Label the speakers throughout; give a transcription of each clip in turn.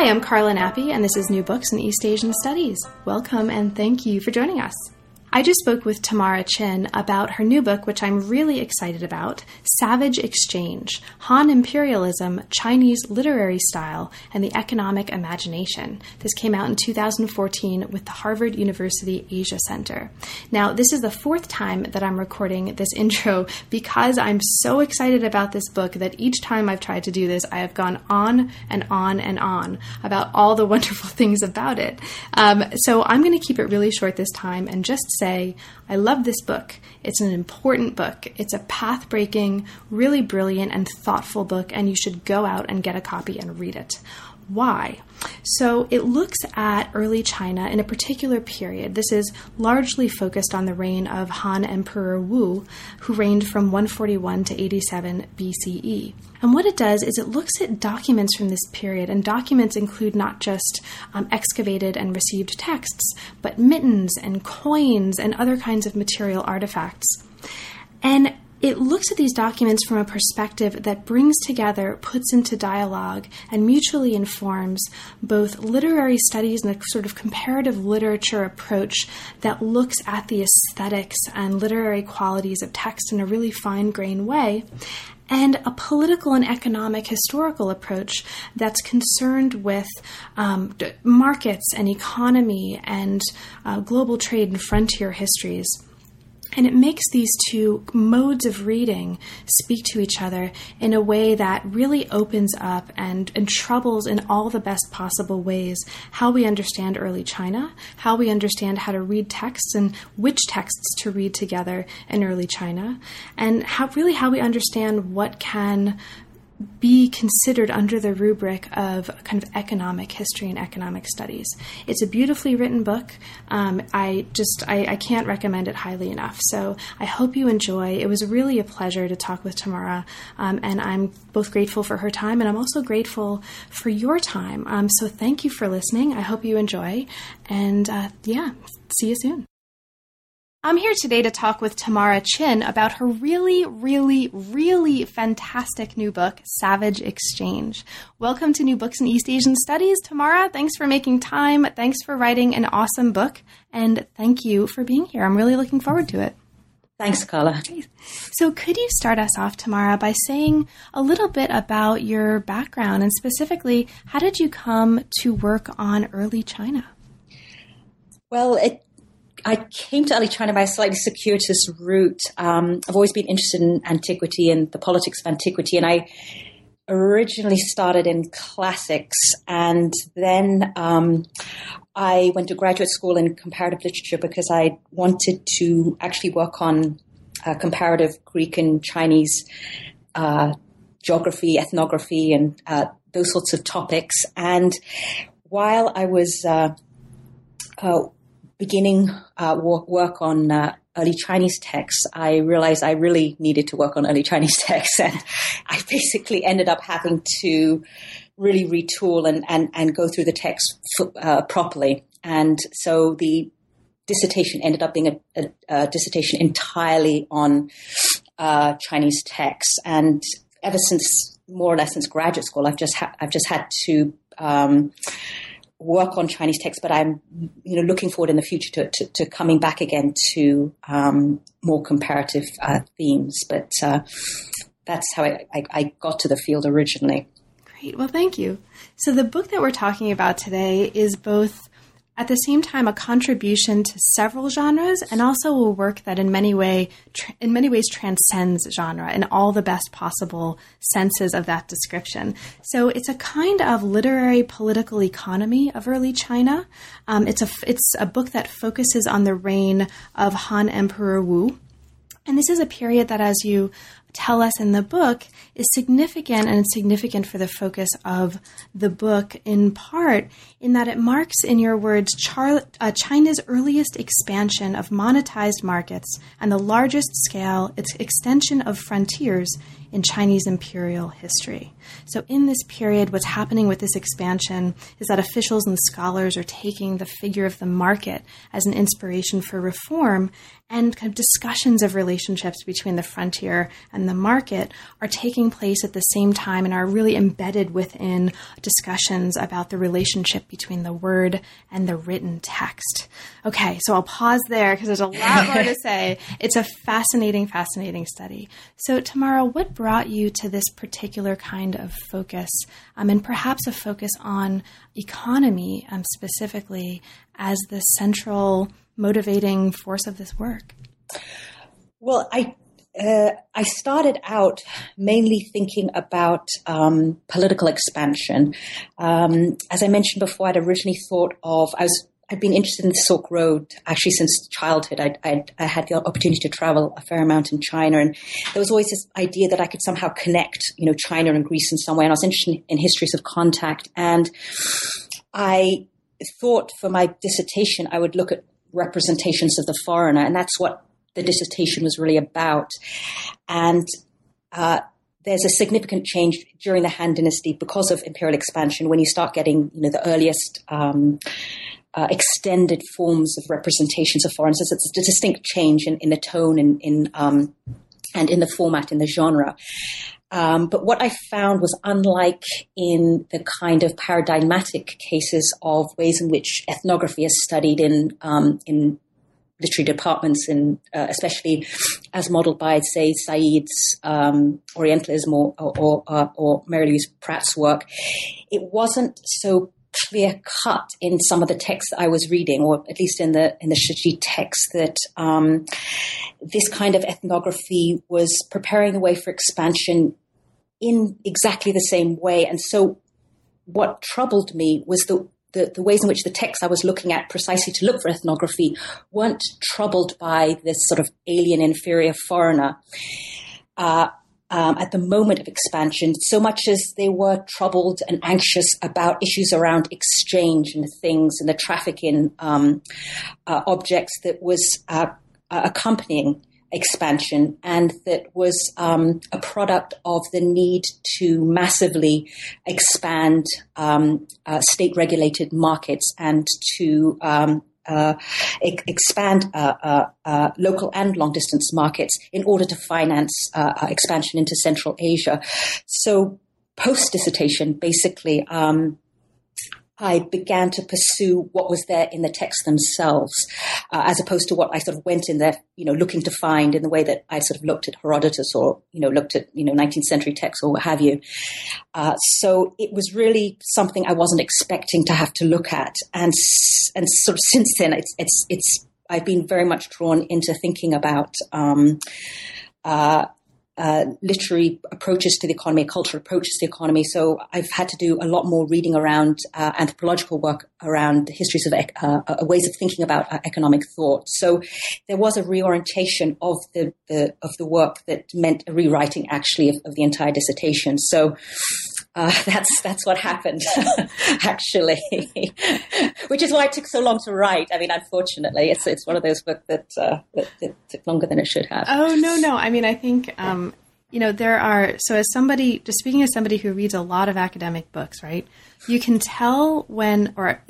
Speaker 1: Hi, I'm Carla Nappi, and this is New Books in East Asian Studies. Welcome and thank you for joining us. I just spoke with Tamara Chin about her new book, which I'm really excited about Savage Exchange Han Imperialism, Chinese Literary Style, and the Economic Imagination. This came out in 2014 with the Harvard University Asia Center. Now, this is the fourth time that I'm recording this intro because I'm so excited about this book that each time I've tried to do this, I have gone on and on and on about all the wonderful things about it. Um, so I'm going to keep it really short this time and just say, I love this book. It's an important book. It's a path breaking, really brilliant, and thoughtful book, and you should go out and get a copy and read it. Why? So it looks at early China in a particular period. This is largely focused on the reign of Han Emperor Wu, who reigned from 141 to 87 BCE. And what it does is it looks at documents from this period, and documents include not just um, excavated and received texts, but mittens and coins and other kinds of material artifacts. And it looks at these documents from a perspective that brings together, puts into dialogue, and mutually informs both literary studies and a sort of comparative literature approach that looks at the aesthetics and literary qualities of text in a really fine grained way, and a political and economic historical approach that's concerned with um, markets and economy and uh, global trade and frontier histories. And it makes these two modes of reading speak to each other in a way that really opens up and, and troubles in all the best possible ways how we understand early China, how we understand how to read texts and which texts to read together in early China, and how really how we understand what can be considered under the rubric of kind of economic history and economic studies. It's a beautifully written book. Um, I just I, I, can't recommend it highly enough. So I hope you enjoy. It was really a pleasure to talk with Tamara, um, and I'm both grateful for her time and I'm also grateful for your time. Um, so thank you for listening. I hope you enjoy, and uh, yeah, see you soon. I'm here today to talk with Tamara Chin about her really, really, really fantastic new book, Savage Exchange. Welcome to New Books in East Asian Studies, Tamara. Thanks for making time. Thanks for writing an awesome book. And thank you for being here. I'm really looking forward to it.
Speaker 2: Thanks, Carla.
Speaker 1: So, could you start us off, Tamara, by saying a little bit about your background and specifically, how did you come to work on early China?
Speaker 2: Well, it I came to early China by a slightly circuitous route. Um, I've always been interested in antiquity and the politics of antiquity, and I originally started in classics, and then um, I went to graduate school in comparative literature because I wanted to actually work on uh, comparative Greek and Chinese uh, geography, ethnography, and uh, those sorts of topics. And while I was uh, uh, beginning uh, work on uh, early Chinese texts, I realized I really needed to work on early Chinese texts, and I basically ended up having to really retool and and, and go through the text uh, properly. And so the dissertation ended up being a, a, a dissertation entirely on uh, Chinese texts, and ever since more or less since graduate school, I've just ha- I've just had to um, work on Chinese texts, but I'm you know looking forward in the future to, to, to coming back again to um, more comparative uh, themes. But uh, that's how I, I, I got to the field originally.
Speaker 1: Great. Well, thank you. So the book that we're talking about today is both at the same time a contribution to several genres and also a work that in many way tra- in many ways transcends genre in all the best possible senses of that description. So it's a kind of literary political economy of early china. Um, it's a it's a book that focuses on the reign of han emperor wu. And this is a period that, as you tell us in the book, is significant and significant for the focus of the book in part in that it marks, in your words, Char- uh, China's earliest expansion of monetized markets and the largest scale its extension of frontiers in Chinese imperial history. So, in this period, what's happening with this expansion is that officials and scholars are taking the figure of the market as an inspiration for reform, and kind of discussions of relationships between the frontier and the market are taking place at the same time and are really embedded within discussions about the relationship between the word and the written text. Okay, so I'll pause there because there's a lot more to say. It's a fascinating, fascinating study. So, Tamara, what brought you to this particular kind of focus, um, and perhaps a focus on economy um, specifically as the central motivating force of this work?
Speaker 2: Well, I uh, I started out mainly thinking about um, political expansion. Um, as I mentioned before, I'd originally thought of I was I'd been interested in the Silk Road actually since childhood. I'd, I'd, i had the opportunity to travel a fair amount in China, and there was always this idea that I could somehow connect, you know, China and Greece in some way. And I was interested in histories of contact, and I thought for my dissertation I would look at representations of the foreigner, and that's what the dissertation was really about. And uh, there's a significant change during the Han Dynasty because of imperial expansion when you start getting, you know, the earliest. Um, uh, extended forms of representations of foreigners. It's a distinct change in, in the tone and in, um, and in the format, in the genre. Um, but what I found was unlike in the kind of paradigmatic cases of ways in which ethnography is studied in um, in literary departments, in uh, especially as modeled by, say, Said's um, Orientalism or or, or, or Mary Louise Pratt's work. It wasn't so clear cut in some of the texts I was reading, or at least in the in the Shiji text, that um, this kind of ethnography was preparing the way for expansion in exactly the same way. And so, what troubled me was the the, the, ways in which the texts I was looking at precisely to look for ethnography weren't troubled by this sort of alien, inferior foreigner. Uh, um, at the moment of expansion, so much as they were troubled and anxious about issues around exchange and things and the traffic in um, uh, objects that was uh, uh, accompanying expansion and that was um, a product of the need to massively expand um, uh, state regulated markets and to um, uh, expand uh, uh, uh, local and long distance markets in order to finance uh, expansion into Central Asia. So, post dissertation, basically, um, I began to pursue what was there in the texts themselves, uh, as opposed to what I sort of went in there, you know, looking to find in the way that I sort of looked at Herodotus or, you know, looked at, you know, 19th century texts or what have you. Uh, so it was really something I wasn't expecting to have to look at. And, and sort of since then, it's, it's, it's, I've been very much drawn into thinking about, um, uh, uh, literary approaches to the economy, cultural approaches to the economy. So I've had to do a lot more reading around uh, anthropological work around the histories of uh, uh ways of thinking about uh, economic thought. So there was a reorientation of the, the, of the work that meant a rewriting actually of, of the entire dissertation. So uh, that's that's what happened actually, which is why it took so long to write. I mean, unfortunately, it's it's one of those books that, uh, that, that took longer than it should have.
Speaker 1: Oh no, no. I mean, I think um, you know there are. So as somebody, just speaking as somebody who reads a lot of academic books, right? You can tell when, or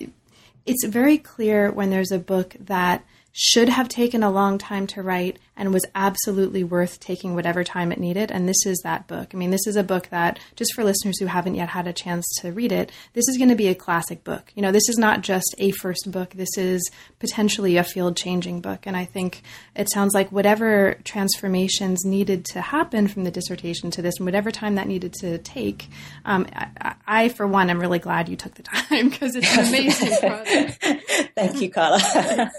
Speaker 1: it's very clear when there's a book that should have taken a long time to write and was absolutely worth taking whatever time it needed. And this is that book. I mean, this is a book that, just for listeners who haven't yet had a chance to read it, this is going to be a classic book. You know, this is not just a first book, this is potentially a field changing book. And I think it sounds like whatever transformations needed to happen from the dissertation to this, and whatever time that needed to take, um, I, I, for one, am really glad you took the time because it's an amazing project.
Speaker 2: Thank you, Carla.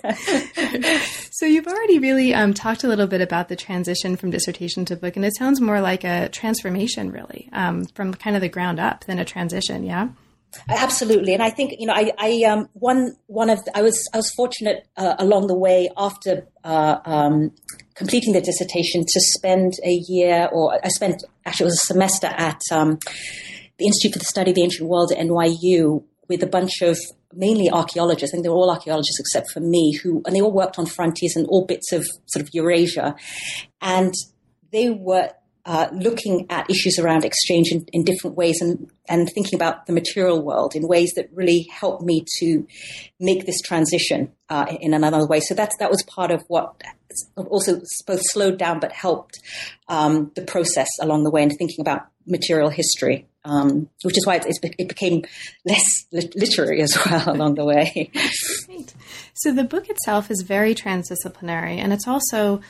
Speaker 1: so you've already really um, talked a little bit about the transition from dissertation to book, and it sounds more like a transformation, really, um, from kind of the ground up than a transition. Yeah.
Speaker 2: Absolutely, and I think you know, I, I um, one one of the, I was I was fortunate uh, along the way after uh, um, completing the dissertation to spend a year, or I spent actually it was a semester at um, the Institute for the Study of the Ancient World at NYU with a bunch of mainly archaeologists. I think they were all archaeologists except for me, who and they all worked on frontiers and all bits of sort of Eurasia, and they were uh, looking at issues around exchange in, in, different ways and, and thinking about the material world in ways that really helped me to make this transition uh, in another way. So that's that was part of what also both slowed down but helped um, the process along the way and thinking about material history, um, which is why it, it became less literary as well along the way.
Speaker 1: So the book itself is very transdisciplinary, and it's also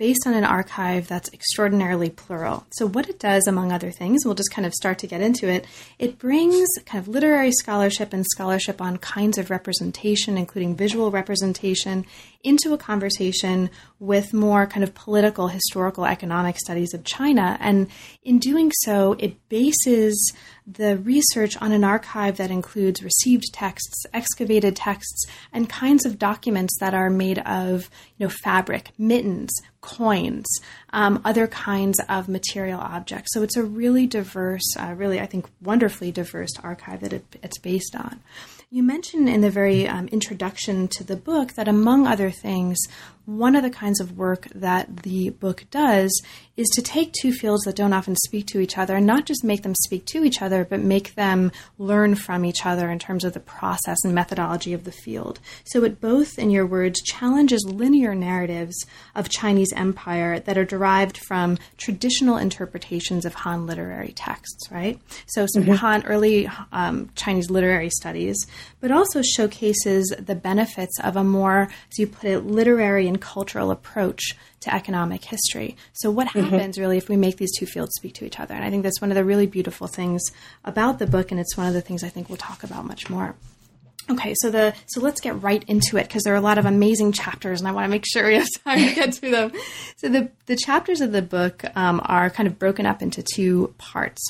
Speaker 1: based on an archive that's extraordinarily plural. So, what it does, among other things, we'll just kind of start to get into it, it brings kind of literary scholarship and scholarship on kinds of representation, including visual representation, into a conversation with more kind of political, historical, economic studies of China. And in doing so, it bases the research on an archive that includes received texts, excavated texts, and kinds of documents that are made of, you know, fabric, mittens, coins, um, other kinds of material objects. So it's a really diverse, uh, really, I think, wonderfully diverse archive that it, it's based on. You mentioned in the very um, introduction to the book that, among other things, one of the kinds of work that the book does is to take two fields that don't often speak to each other and not just make them speak to each other, but make them learn from each other in terms of the process and methodology of the field. So it both, in your words, challenges linear narratives of Chinese empire that are derived from traditional interpretations of Han literary texts, right? So some mm-hmm. Han early um, Chinese literary studies, but also showcases the benefits of a more, as you put it, literary and cultural approach to economic history. So, what mm-hmm. happens really if we make these two fields speak to each other? And I think that's one of the really beautiful things about the book, and it's one of the things I think we'll talk about much more. Okay, so the so let's get right into it because there are a lot of amazing chapters, and I want to make sure we have time to get through them. So the the chapters of the book um, are kind of broken up into two parts.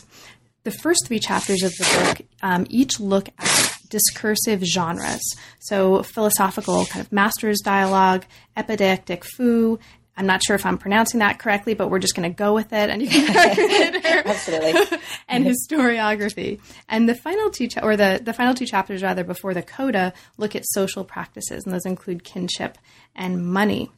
Speaker 1: The first three chapters of the book um, each look at discursive genres. So, philosophical kind of master's dialogue, epideictic fu. I'm not sure if I'm pronouncing that correctly, but we're just going to go with it, and you can.
Speaker 2: Absolutely.
Speaker 1: and historiography, and the final two, cha- or the the final two chapters rather before the coda, look at social practices, and those include kinship and money.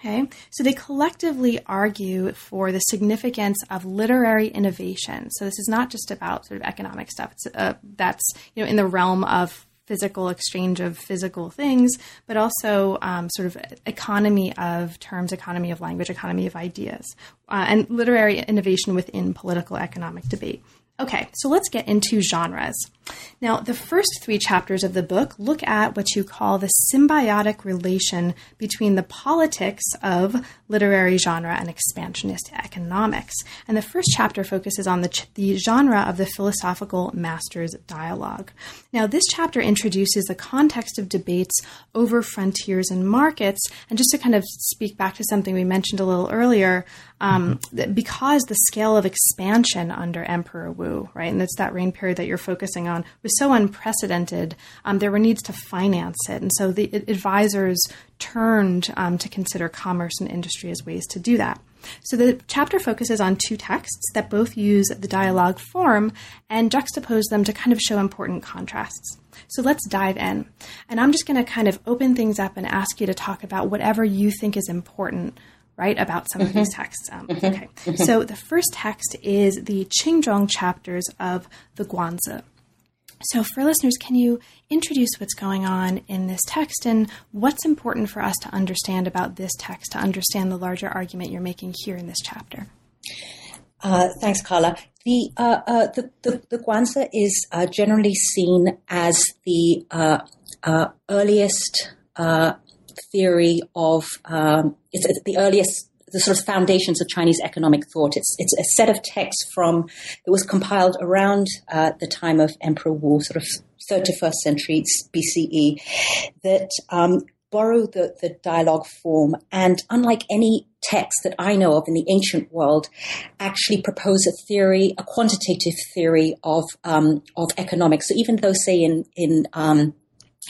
Speaker 1: Okay, so they collectively argue for the significance of literary innovation. So this is not just about sort of economic stuff. It's, uh, that's you know in the realm of physical exchange of physical things, but also um, sort of economy of terms, economy of language, economy of ideas, uh, and literary innovation within political economic debate. Okay, so let's get into genres. Now, the first three chapters of the book look at what you call the symbiotic relation between the politics of literary genre and expansionist economics. And the first chapter focuses on the, ch- the genre of the philosophical master's dialogue. Now, this chapter introduces the context of debates over frontiers and markets. And just to kind of speak back to something we mentioned a little earlier, um, because the scale of expansion under Emperor Wu, right, and it's that reign period that you're focusing on, was so unprecedented, um, there were needs to finance it. And so the advisors turned um, to consider commerce and industry as ways to do that. So the chapter focuses on two texts that both use the dialogue form and juxtapose them to kind of show important contrasts. So let's dive in. And I'm just going to kind of open things up and ask you to talk about whatever you think is important right, about some mm-hmm. of these mm-hmm. texts. Um, mm-hmm. Okay, mm-hmm. so the first text is the Qingzhong chapters of the Guanzi. So, for listeners, can you introduce what's going on in this text and what's important for us to understand about this text to understand the larger argument you're making here in this chapter?
Speaker 2: Uh, thanks, Carla. The, uh, uh, the, the, the Guanzi is uh, generally seen as the uh, uh, earliest theory of, um, it's the earliest the sort of foundations of Chinese economic thought. It's it's a set of texts from it was compiled around uh, the time of Emperor Wu, sort of third to first century BCE, that um, borrow the, the dialogue form and unlike any text that I know of in the ancient world, actually propose a theory, a quantitative theory of um, of economics. So even though, say, in in um,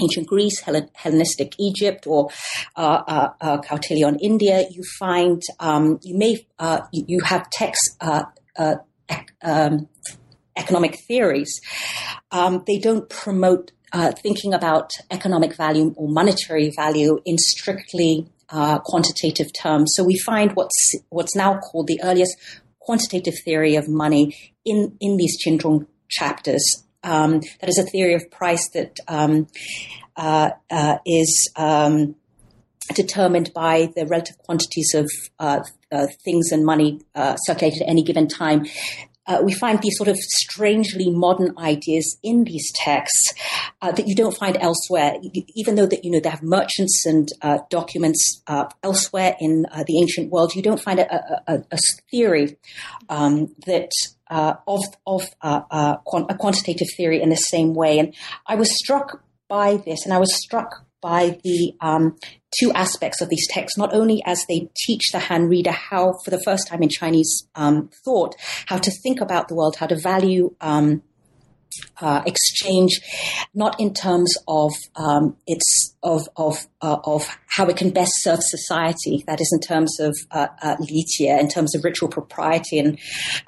Speaker 2: ancient Greece, Hellenistic Egypt, or uh, uh, uh, India, you find um, you may uh, you, you, have texts. Uh, uh, um, economic theories, um, they don't promote thinking about economic value or monetary value in strictly quantitative terms. So we find what's what's now called the earliest quantitative theory of money in in these Qingzhong chapters. Um, that is a theory of price that um, uh, uh is um, determined by the relative quantities of uh, uh, things and money uh, circulated at any given time uh, we find these sort of strangely modern ideas in these texts uh, that you don't find elsewhere, even though that you know they have merchants and uh, documents uh, elsewhere in uh, the ancient world. You don't find a, a, a theory um, that uh, of of a quantitative theory in the same way. And I was struck by this, and I was struck by the um, two aspects of these texts, not only as they teach the Han reader how, for the first time in Chinese um, thought, how to think about the world, how to value um, uh, exchange, not in terms of um, its of of uh, of how it can best serve society. That is in terms of uh, uh, in terms of ritual propriety and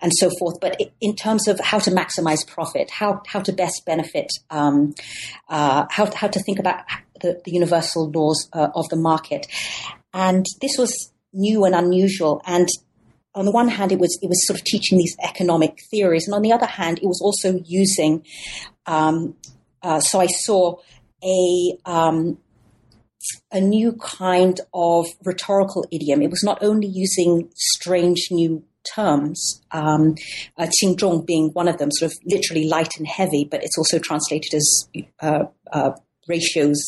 Speaker 2: and so forth. But in terms of how to maximize profit, how how to best benefit, um, uh, how how to think about the, the universal laws uh, of the market. And this was new and unusual. And on the one hand, it was it was sort of teaching these economic theories, and on the other hand, it was also using. Um, uh, so I saw a um, a new kind of rhetorical idiom. It was not only using strange new terms, um, uh, being one of them, sort of literally light and heavy, but it's also translated as uh, uh, ratios,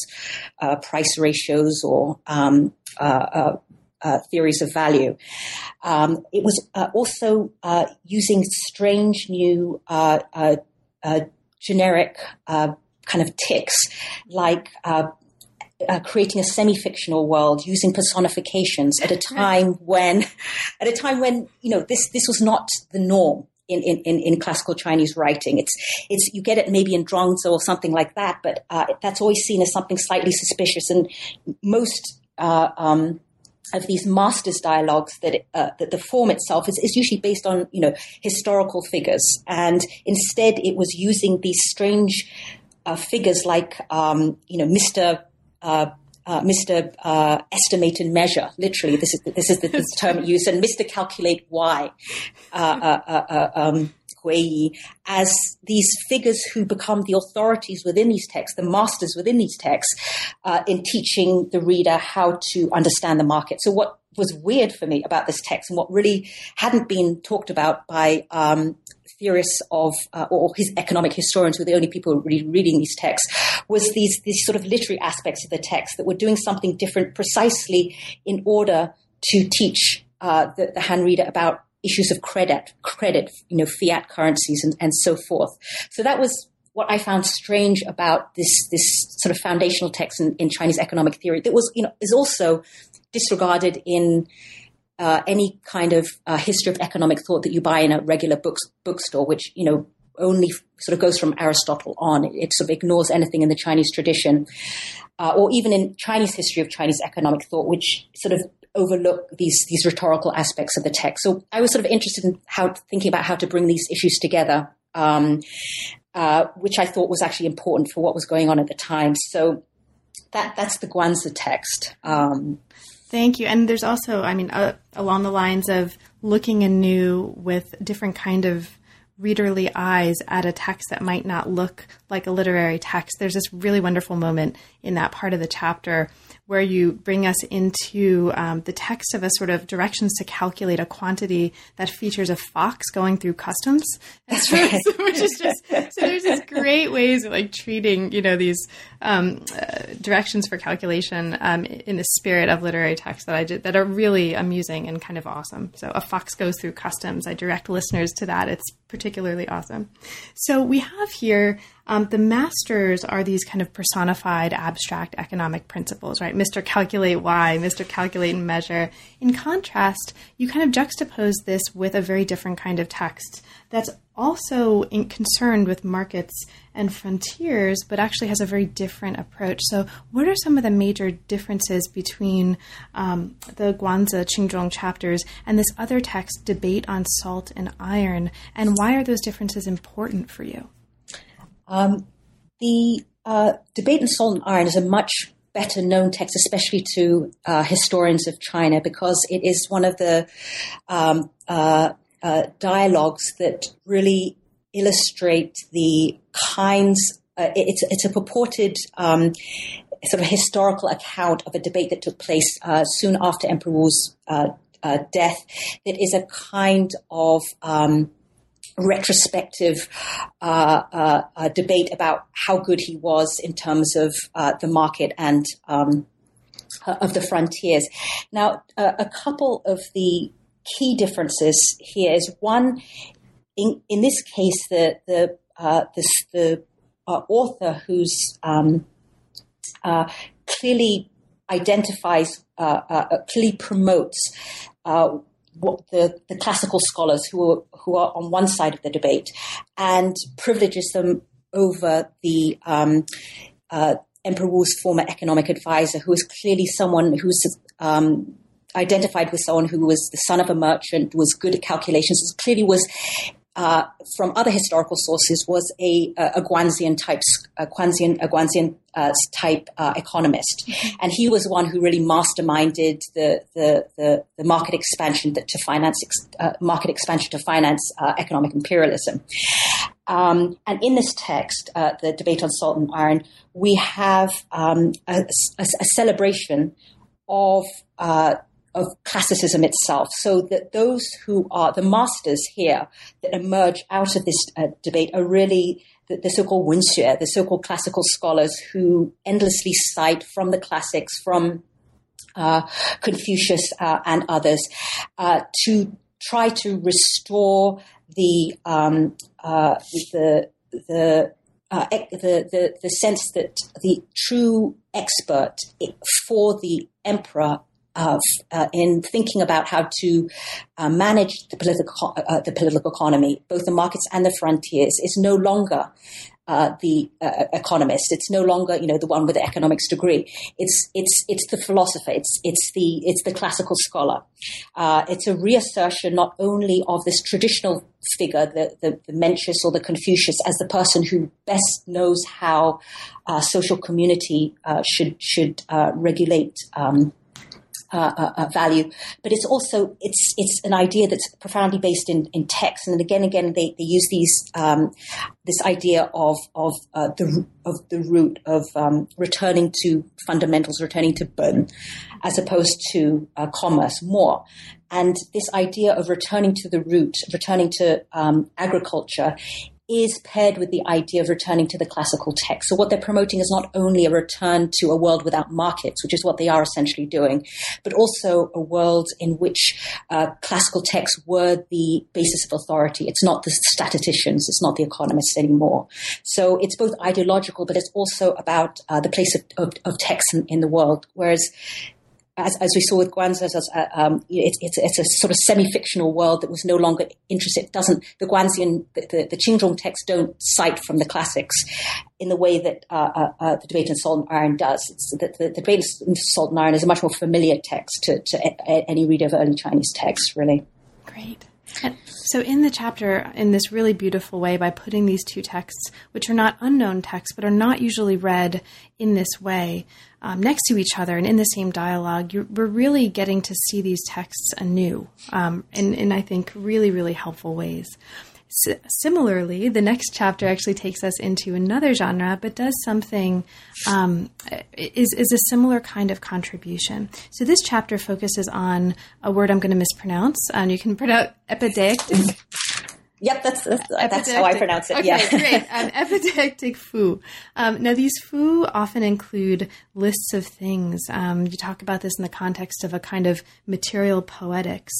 Speaker 2: uh, price ratios, or um, uh, uh, uh theories of value. Um, it was uh, also using strange new generic kind of ticks like uh, creating a semi-fictional world using personifications at a time when at a time when you know this this was not the norm in, in, in, classical Chinese writing. It's, it's, you get it maybe in Zhuangzi or something like that, but uh, that's always seen as something slightly suspicious. And most uh, um, of these masters dialogues that, uh, that the form itself is, is usually based on, you know, historical figures. And instead it was using these strange uh, figures like, um, you know, Mr uh, uh, Mr. Uh, estimate and measure. Literally, this is this is the, the term used, and Mr. Calculate Y, uh, uh, uh, uh um, as these figures who become the authorities within these texts, the masters within these texts, in teaching the reader how to understand the market. So, what was weird for me about this text, and what really hadn't been talked about by um, theorists of, uh, or his economic historians were the only people really reading these texts, was these, these sort of literary aspects of the text that were doing something different precisely in order to teach uh, the, the Han reader about issues of credit, credit, you know, fiat currencies and, and so forth. So that was what I found strange about this this sort of foundational text in, in Chinese economic theory that was, you know, is also disregarded in uh, any kind of uh, history of economic thought that you buy in a regular books, bookstore, which you know only sort of goes from Aristotle on. It, sort of ignores anything in the Chinese tradition, uh, or even in Chinese history of Chinese economic thought, which sort of overlook these these rhetorical aspects of the text. So I was sort of interested in how thinking about how to bring these issues together, um, uh, which I thought was actually important for what was going on at the time. So that that's the Guanzi text. Um,
Speaker 1: Thank you. And there's also, I mean, uh, along the lines of looking anew with different kind of readerly eyes at a text that might not look like a literary text. There's this really wonderful moment in that part of the chapter where you bring us into um, the text of a sort of directions to calculate a quantity that features a fox going through customs.
Speaker 2: That's right.
Speaker 1: Which is just so there's these great ways of like treating you know these um, uh, directions for calculation um, in the spirit of literary texts that I did that are really amusing and kind of awesome. So a fox goes through customs. I direct listeners to that. It's particularly awesome. So we have here Um, the masters are these kind of personified abstract economic principles, right? Mr. Calculate Y, Mr. Calculate and Measure. In contrast, you kind of juxtapose this with a very different kind of text that's also concerned with markets and frontiers, but actually has a very different approach. So, what are some of the major differences between um, the Guanzi Qingzhong chapters and this other text, Debate on Salt and Iron, and why are those differences important for you?
Speaker 2: Um, the uh, Debate in Salt and Iron is a much better known text, especially to uh, historians of China, because it is one of the um, uh, uh, dialogues that really illustrate the kinds. Uh, it's it's a purported um, sort of historical account of a debate that took place uh, soon after Emperor Wu's death. That is a kind of um, retrospective uh, debate about how good he was in terms of the market and um, of the frontiers. Now, a couple of the key differences here is one, in, in this case, the the uh, this, the uh, author who's um, uh, clearly identifies, uh, uh, clearly promotes uh, what the, the classical scholars who are, who are on one side of the debate and privileges them over the um, Emperor Wu's former economic advisor, who is clearly someone who's um, identified with someone who was the son of a merchant, was good at calculations, clearly was uh, from other historical sources was a, a, Guanxian type, a Guanxian, a Guanxian uh, type uh, economist, mm-hmm. and he was one who really masterminded the the, the, the market expansion that to finance uh, market expansion to finance uh, economic imperialism. Um, and in this text, uh, the debate on salt and iron, we have um, a, a, a, celebration of of classicism itself. So that those who are the masters here that emerge out of this uh, debate are really the, the so-called Wenxue, the so-called classical scholars who endlessly cite from the classics, from uh, Confucius uh, and others, uh, to try to restore the um, uh, the the uh, the, the, the sense that the true expert for the emperor uh, in thinking about how to uh, manage the political uh, the political economy, both the markets and the frontiers, is no longer uh, the uh, economist. It's no longer you know the one with the economics degree. It's it's it's the philosopher. It's it's the it's the classical scholar. Uh, it's a reassertion not only of this traditional figure, the, the, the Mencius or the Confucius, as the person who best knows how social community should should regulate. Um, uh, uh, uh, value, but it's also it's it's an idea that's profoundly based in, in text. And again, again, they, they use these um, this idea of of uh, the of the root of um, returning to fundamentals, returning to Ben, as opposed to uh, commerce more. And this idea of returning to the root, returning to um, agriculture, is paired with the idea of returning to the classical text. So what they're promoting is not only a return to a world without markets, which is what they are essentially doing, but also a world in which uh, classical texts were the basis of authority. It's not the statisticians, it's not the economists anymore. So it's both ideological, but it's also about uh, the place of, of, of text in, in the world. Whereas as, as we saw with Guanzi, uh, um, it's, it's, it's, a sort of semi-fictional world that was no longer interested. It doesn't the Guanxian, the, the, the Qingzhong texts don't cite from the classics in the way that uh, uh, uh, the debate on salt and iron does. The, the, the, debate on salt and iron is a much more familiar text to, to a, any reader of early Chinese texts, really.
Speaker 1: Great. So, in the chapter, in this really beautiful way, by putting these two texts, which are not unknown texts, but are not usually read in this way, um, next to each other and in the same dialogue, we're really getting to see these texts anew um, in, in, I think, really, really helpful ways. S- similarly, the next chapter actually takes us into another genre, but does something um, is is a similar kind of contribution. So this chapter focuses on a word I'm going to mispronounce, and you can pronounce epideictic.
Speaker 2: Yep, that's that's, that's how I pronounce it.
Speaker 1: Okay,
Speaker 2: yeah.
Speaker 1: great. Um, epideictic fu. Um, now, these fu often include lists of things. Um, you talk about this in the context of a kind of material poetics.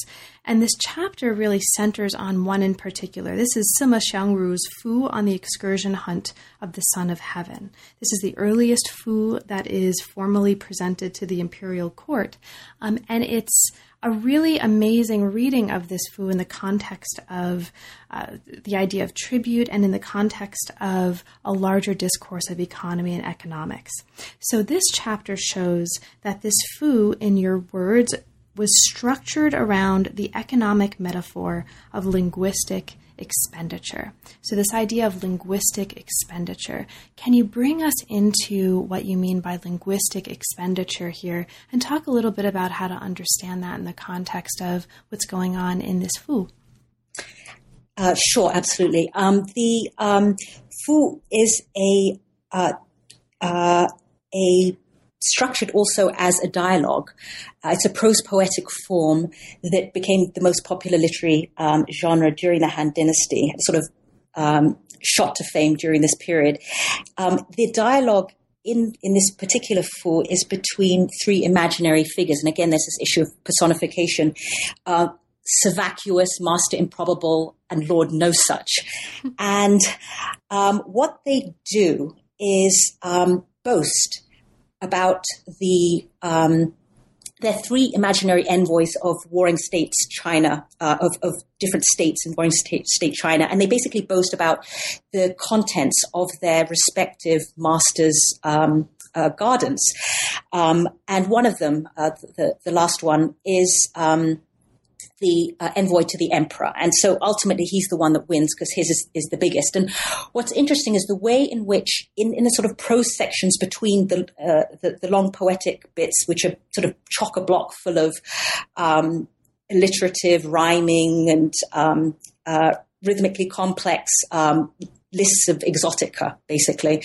Speaker 1: And this chapter really centers on one in particular. This is Sima Xiangru's Fu on the Excursion Hunt of the Son of Heaven. This is the earliest fu that is formally presented to the imperial court. Um, and it's a really amazing reading of this fu in the context of uh, the idea of tribute and in the context of a larger discourse of economy and economics. So, this chapter shows that this fu, in your words, was structured around the economic metaphor of linguistic expenditure. So, this idea of linguistic expenditure, can you bring us into what you mean by linguistic expenditure here and talk a little bit about how to understand that in the context of what's going on in this fu?
Speaker 2: Uh, sure, absolutely. Um, the um, fu is a uh, uh, a structured also as a dialogue. Uh, it's a prose poetic form that became the most popular literary um, genre during the Han Dynasty, sort of um, shot to fame during this period. Um, the dialogue in, in this particular fu is between three imaginary figures. And again, there's this issue of personification. Uh, Sir Vacuous, Master Improbable, and Lord No Such. and um, what they do is um, boast about the um, three imaginary envoys of warring states China, uh, of, of, different states in warring state, state China, and they basically boast about the contents of their respective masters' um, uh, gardens. Um, and one of them, uh, the, the last one, is um, the uh, envoy to the emperor. And so ultimately he's the one that wins because his is, is, the biggest. And what's interesting is the way in which, in, in the sort of prose sections between the, uh, the, the, long poetic bits, which are sort of chock a block full of um, alliterative rhyming and um, uh, rhythmically complex um, lists of exotica, basically,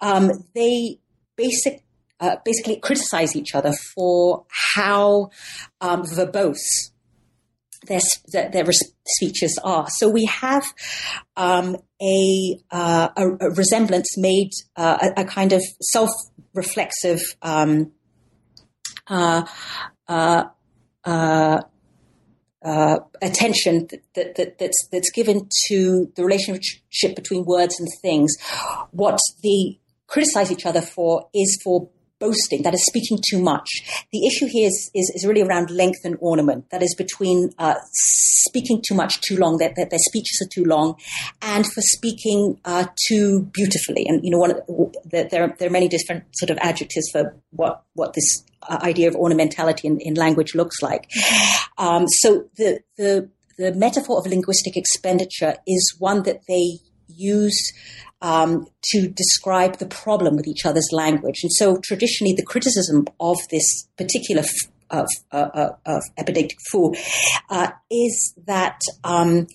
Speaker 2: um, they basic, uh, basically criticize each other for how um, verbose their, their speeches are. So we have um, a, uh, a, a, resemblance made, uh, a, a, kind of self-reflexive um, uh, uh, uh, uh attention that, that, that's, that's given to the relationship between words and things. What they criticize each other for is for boasting, that is speaking too much. The issue here is, is, is really around length and ornament, that is between uh, speaking too much too long, that, that, their speeches are too long, and for speaking uh, too beautifully. And, you know, one, there, there are many different sort of adjectives for what, what this uh, idea of ornamentality in, in language looks like. Um, so the, the, the metaphor of linguistic expenditure is one that they use um, to describe the problem with each other's language. And so traditionally, the criticism of this particular f- of, uh, uh, of epideictic fu uh, is that um,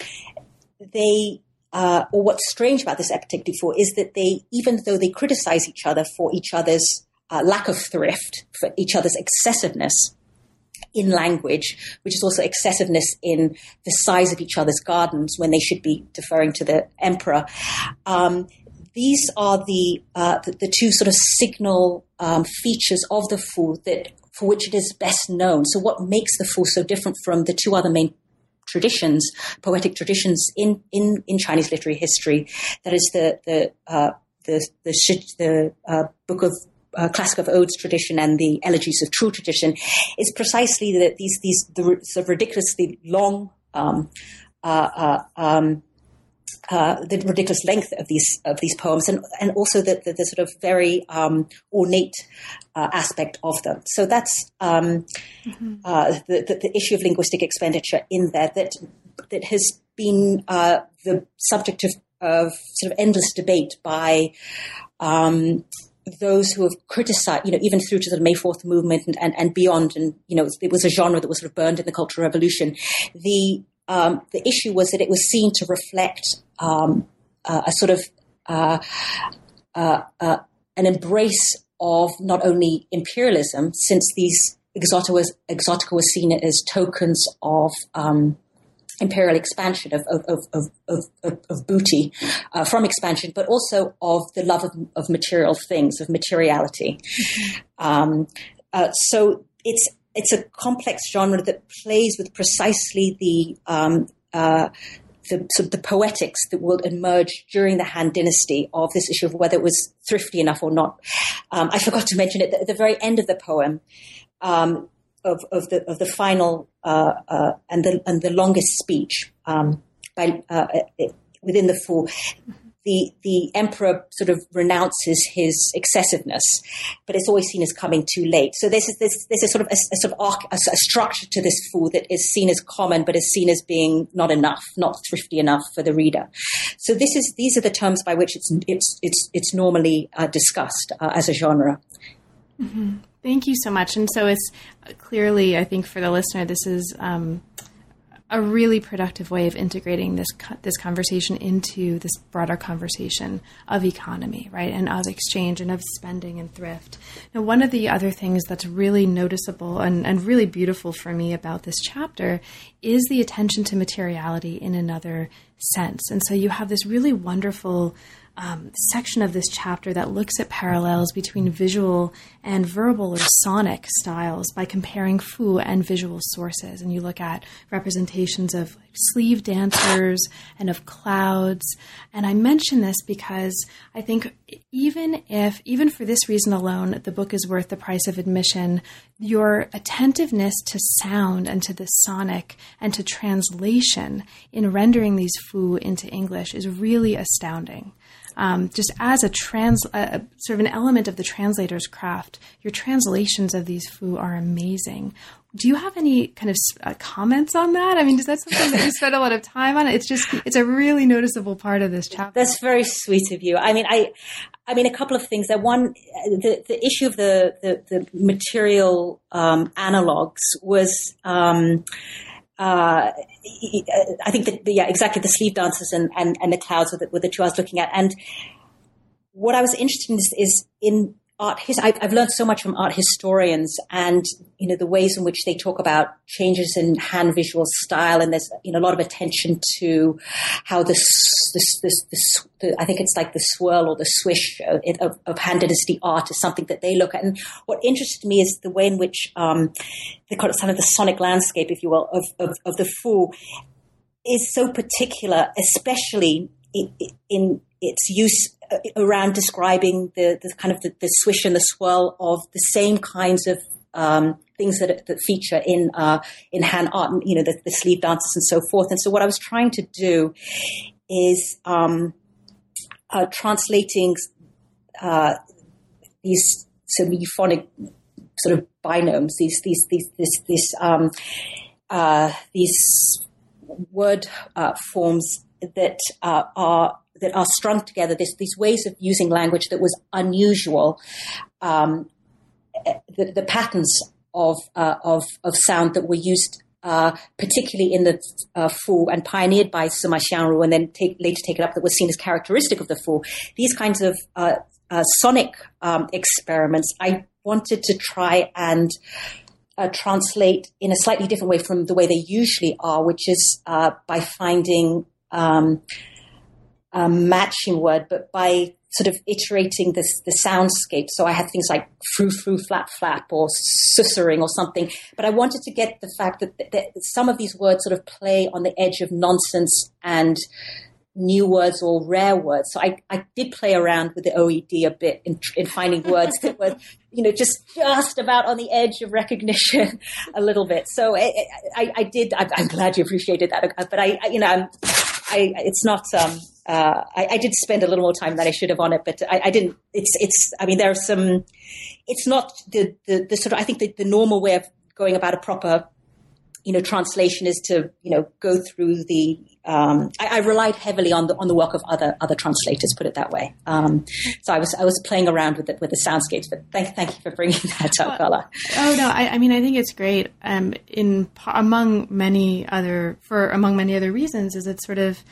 Speaker 2: they uh, or what's strange about this epideictic fu is that they, even though they criticize each other for each other's uh, lack of thrift, for each other's excessiveness, in language, which is also excessiveness in the size of each other's gardens when they should be deferring to the emperor. Um, these are the, uh, the, the two sort of signal um, features of the fu that for which it is best known. So, what makes the fu so different from the two other main traditions, poetic traditions in in, in Chinese literary history? That is the the uh, the the, the uh, book of uh, classic of odes tradition and the elegies of Chu tradition is precisely that these these the sort of ridiculously long um, uh, uh, um, uh, the ridiculous length of these of these poems, and and also the the, the sort of very um, ornate uh, aspect of them. So that's um, mm-hmm. uh, the, the, the issue of linguistic expenditure in there that that has been uh, the subject of, of sort of endless debate by um, those who have criticized, you know, even through to the May 4th movement and, and, and beyond, and, you know, it was a genre that was sort of burned in the Cultural Revolution. The, um, the issue was that it was seen to reflect um, uh, a sort of uh, uh, uh an embrace of not only imperialism, since these exotica was, exotica was seen as tokens of um, imperial expansion of of of of, of, of booty uh, from expansion, but also of the love of, of material things, of materiality. Mm-hmm. Um, uh, so it's it's a complex genre that plays with precisely the um, uh, the, sort of the poetics that will emerge during the Han Dynasty of this issue of whether it was thrifty enough or not. Um, I forgot to mention it at the very end of the poem. Um, of, of the of the final uh, uh, and the and the longest speech um, by uh, uh within the Fu, the the emperor sort of renounces his excessiveness, but it's always seen as coming too late. So there's there's a sort of a, a sort of arc, a, a, structure to this fu that is seen as common, but is seen as being not enough, not thrifty enough for the reader. So this is these are the terms by which it's it's it's it's normally uh, discussed uh, as a genre.
Speaker 1: Mm-hmm. Thank you so much. And so it's clearly, I think, for the listener, this is. Um, a really productive way of integrating this this conversation into this broader conversation of economy, right, and of exchange and of spending and thrift. Now, one of the other things that's really noticeable and, and really beautiful for me about this chapter is the attention to materiality in another sense. And so you have this really wonderful um, section of this chapter that looks at parallels between visual and verbal or sonic styles by comparing fu and visual sources. And you look at representations of sleeve dancers and of clouds. And I mention this because I think even if, even for this reason alone, the book is worth the price of admission, your attentiveness to sound and to the sonic and to translation in rendering these fu into English is really astounding um, just as a trans, uh, sort of an element of the translator's craft, your translations of these fu are amazing. Do you have any kind of uh, comments on that? I mean, is that something that you spend a lot of time on? It's just, it's a really noticeable part of this chapter.
Speaker 2: That's very sweet of you. I mean, I, I mean, a couple of things. That one, the, the issue of the the, the material um, analogs was. Um, uh, I think that, yeah, exactly the sleeve dancers and, and, and the clouds were the, were the two I was looking at. And what I was interested in is, is in art his, I've, I've, learned so much from art historians and you know the ways in which they talk about changes in Han visual style and there's you know a lot of attention to how this this this, this the, I think it's like the swirl or the swish of, of, of, Han Dynasty art is something that they look at. And what interested me is the way in which um, the kind of, the sonic landscape if you will of, of, of the Fu is so particular especially in, in its use around describing the, the kind of the, the, swish and the swirl of the same kinds of um, things that, that feature in uh, in Han art, you know, the, the, sleeve dances and so forth. And so, what I was trying to do is um, uh, translating uh, these sort of euphonic sort of binomes, these these these this this um, uh, these word uh, forms that are that are strung together, this, these ways of using language that was unusual, um, the, the, patterns of, uh, of, of sound that were used uh, particularly in the uh, Fu and pioneered by Sima Xiangru and then take, later taken up that was seen as characteristic of the Fu. These kinds of uh, uh sonic um, experiments, I wanted to try and uh, translate in a slightly different way from the way they usually are, which is uh, by finding um, um, matching word, but by sort of iterating this the soundscape. So I had things like frou frou flap flap or sussering or something. But I wanted to get the fact that, that, that some of these words sort of play on the edge of nonsense and new words or rare words. So I, I did play around with the OED a bit in, in finding words that were, you know, just just about on the edge of recognition a little bit. So I, I, I did. I, am glad you appreciated that. But I, I you know, I'm, I, it's not. Um, uh, I, I, did spend a little more time than I should have on it, but I, I, didn't. It's. It's. I mean, there are some. It's not the, the the sort of. I think the, the normal way of going about a proper, you know, translation is to you know go through the. Um, I, I, relied heavily on the on the work of other other translators. Put it that way. Um, so I was I was playing around with it with the soundscapes. But thank thank you for bringing that up, Bella.
Speaker 1: Oh no, I, I mean I think it's great. Um, in among many other for among many other reasons is it's sort of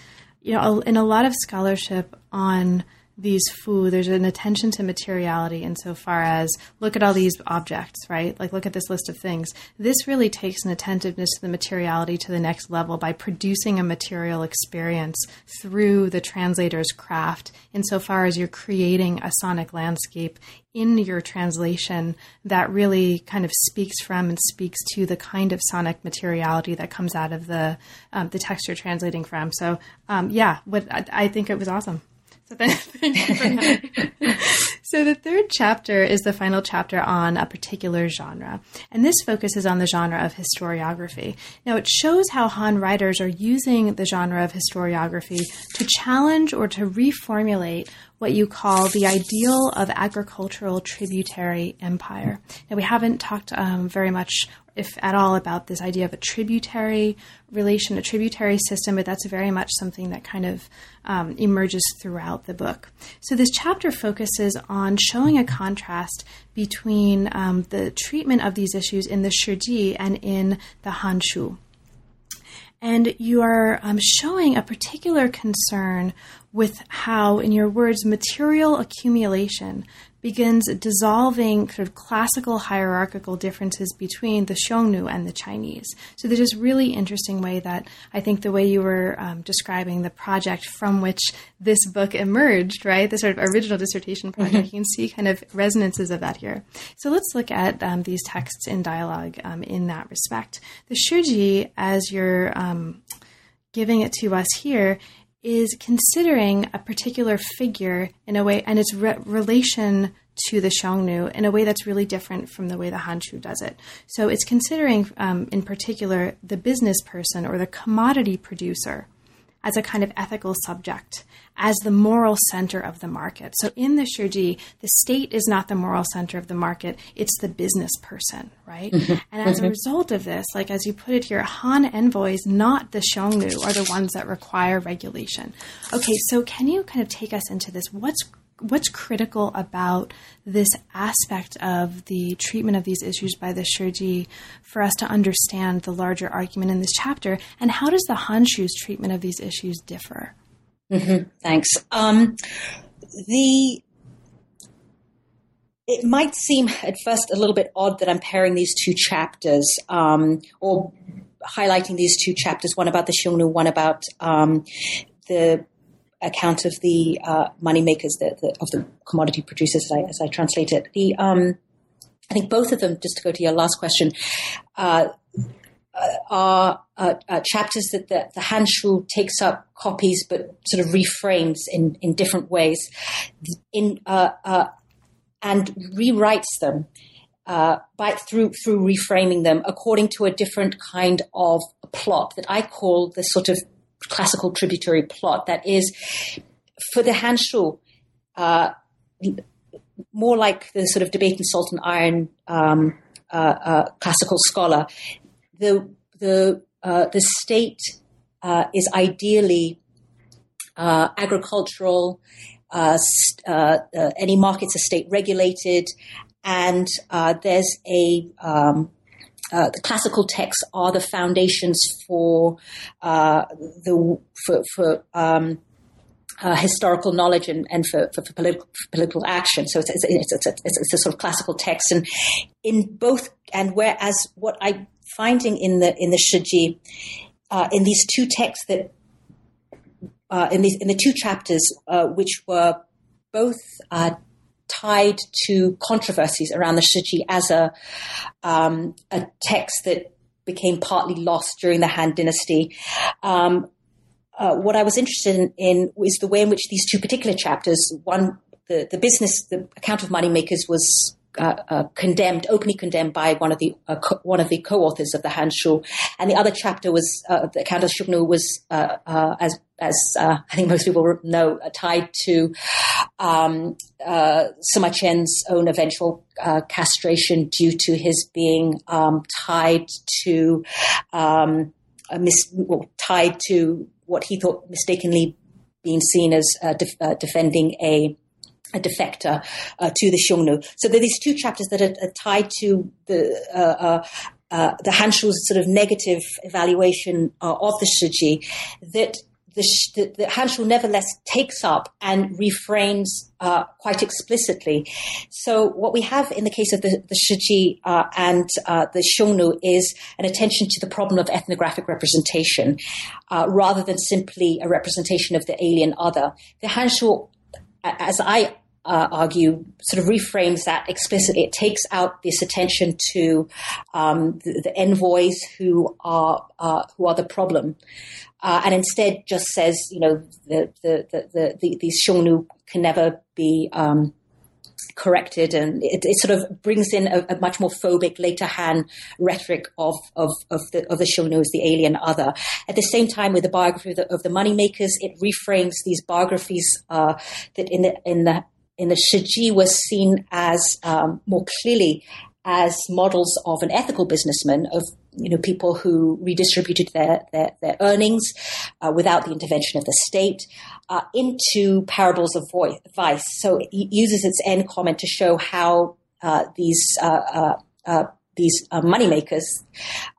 Speaker 1: you know in a lot of scholarship on these fu, there's an attention to materiality insofar as look at all these objects, right? Like look at this list of things. This really takes an attentiveness to the materiality to the next level by producing a material experience through the translator's craft insofar as you're creating a sonic landscape in your translation that really kind of speaks from and speaks to the kind of sonic materiality that comes out of the um, the text you're translating from. So um, yeah, what I, I think it was awesome. So So the third chapter is the final chapter on a particular genre, and this focuses on the genre of historiography. Now it shows how Han writers are using the genre of historiography to challenge or to reformulate what you call the ideal of agricultural tributary empire. Now, we haven't talked um, very much, if at all, about this idea of a tributary relation, a tributary system, but that's very much something that kind of um, emerges throughout the book. So, this chapter focuses on showing a contrast between um, the treatment of these issues in the Shiji and in the Hanshu and you are um, showing a particular concern with how, in your words, material accumulation begins dissolving sort of classical hierarchical differences between the Xiongnu and the Chinese. So there's this really interesting way that I think the way you were um, describing the project from which this book emerged, right, the sort of original dissertation project, mm-hmm. you can see kind of resonances of that here. So let's look at um, these texts in dialogue um, in that respect. The Shiji, as you're um, giving it to us here, is considering a particular figure in a way and its re- relation to the Xiongnu in a way that's really different from the way the Hanshu does it. So it's considering, um, in particular, the business person or the commodity producer as a kind of ethical subject, as the moral center of the market. So in the Shiji, the state is not the moral center of the market, it's the business person, right? Mm-hmm. And as a result of this, like as you put it here, Han envoys, not the Xiongnu, are the ones that require regulation. Okay, so can you kind of take us into this? What's what's critical about this aspect of the treatment of these issues by the Shiji for us to understand the larger argument in this chapter? And how does the Hanshu's treatment of these issues differ?
Speaker 2: Mm-hmm. Thanks. Um, the it might seem at first a little bit odd that I'm pairing these two chapters, um, or highlighting these two chapters, one about the Xiongnu, one about um, the account of the uh, money makers, the, the, of the commodity producers, as I, as I translate it. The, um, I think both of them, just to go to your last question, uh, uh are uh, uh, chapters that the, the Hanshu takes up copies but sort of reframes in, in different ways in, uh, and rewrites them. by through through reframing them according to a different kind of plot that I call the sort of classical tributary plot that is for the Hanshu, uh, more like the sort of debate in salt and iron um, uh, uh, classical scholar. The the uh, the state uh, is ideally uh, agricultural. any markets are state regulated, and there's a um, uh, the classical texts are the foundations for uh, the for, for um, uh, historical knowledge and, and for, for, for, political, for, political, action. So it's, it's, it's, it's, a sort of classical text, and in both and whereas what I'm finding in the in the Shiji, uh, in these two texts that uh, in these in the two chapters which were both tied to controversies around the Shiji as a, um, a text that became partly lost during the Han Dynasty. Um, uh, what I was interested in, in was the way in which these two particular chapters, one, the, the business, the account of moneymakers was uh, uh, condemned, openly condemned by one of the uh, co- one of the co-authors of the Hanshu, and the other chapter was uh, the account of Xiongnu was as as I think most people know tied to um, Sima Qian's own eventual castration due to his being um, tied to um, mis- well, tied to what he thought mistakenly being seen as def- defending a a defector uh, to the Xiongnu. So there are these two chapters that are, are tied to the uh, uh, uh the sort of negative evaluation uh, of the Shiji that the, the, nevertheless takes up and reframes uh, quite explicitly. So what we have in the case of the, the Shiji uh, and uh, the Xiongnu is an attention to the problem of ethnographic representation uh, rather than simply a representation of the alien other. The Han Shu, as I uh, argue, sort of reframes that explicitly. It takes out this attention to um, the, the, envoys who are uh, who are the problem, uh, and instead just says, you know, the the the, the these Xiongnu can never be. Um, corrected and it, it, sort of brings in a, a, much more phobic later Han rhetoric of, of, of the, of the Xiongnu as the alien other. At the same time, with the biography of the, of the moneymakers, it reframes these biographies uh, that in the, in the in the Shiji was seen as um, more clearly as models of an ethical businessman, of you know people who redistributed their their, their earnings uh, without the intervention of the state uh, into parables of voice, vice. So it uses its end comment to show how uh, these uh, uh, uh, these uh, moneymakers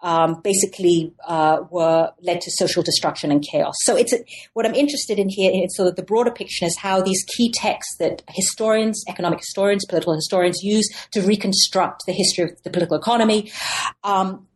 Speaker 2: um, basically uh, were led to social destruction and chaos. So it's a, what I'm interested in here. Sort of the broader picture is how these key texts that historians, economic historians, political historians use to reconstruct the history of the political economy. Um,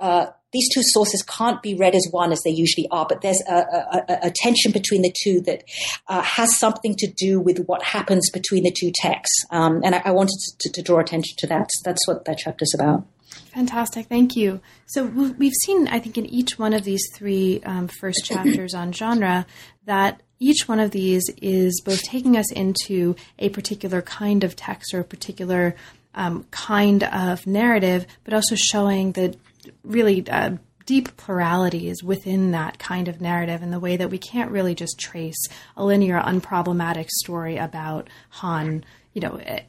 Speaker 2: uh, these two sources can't be read as one as they usually are, but there's a, a, a tension between the two that uh, has something to do with what happens between the two texts. Um, and I, I wanted to, to, draw attention to that. That's what that chapter is about.
Speaker 1: Fantastic, thank you. So we've seen, I think, in each one of these three um, first chapters on genre that each one of these is both taking us into a particular kind of text or a particular um, kind of narrative, but also showing that really uh, deep pluralities within that kind of narrative in the way that we can't really just trace a linear, unproblematic story about Han, you know, eh,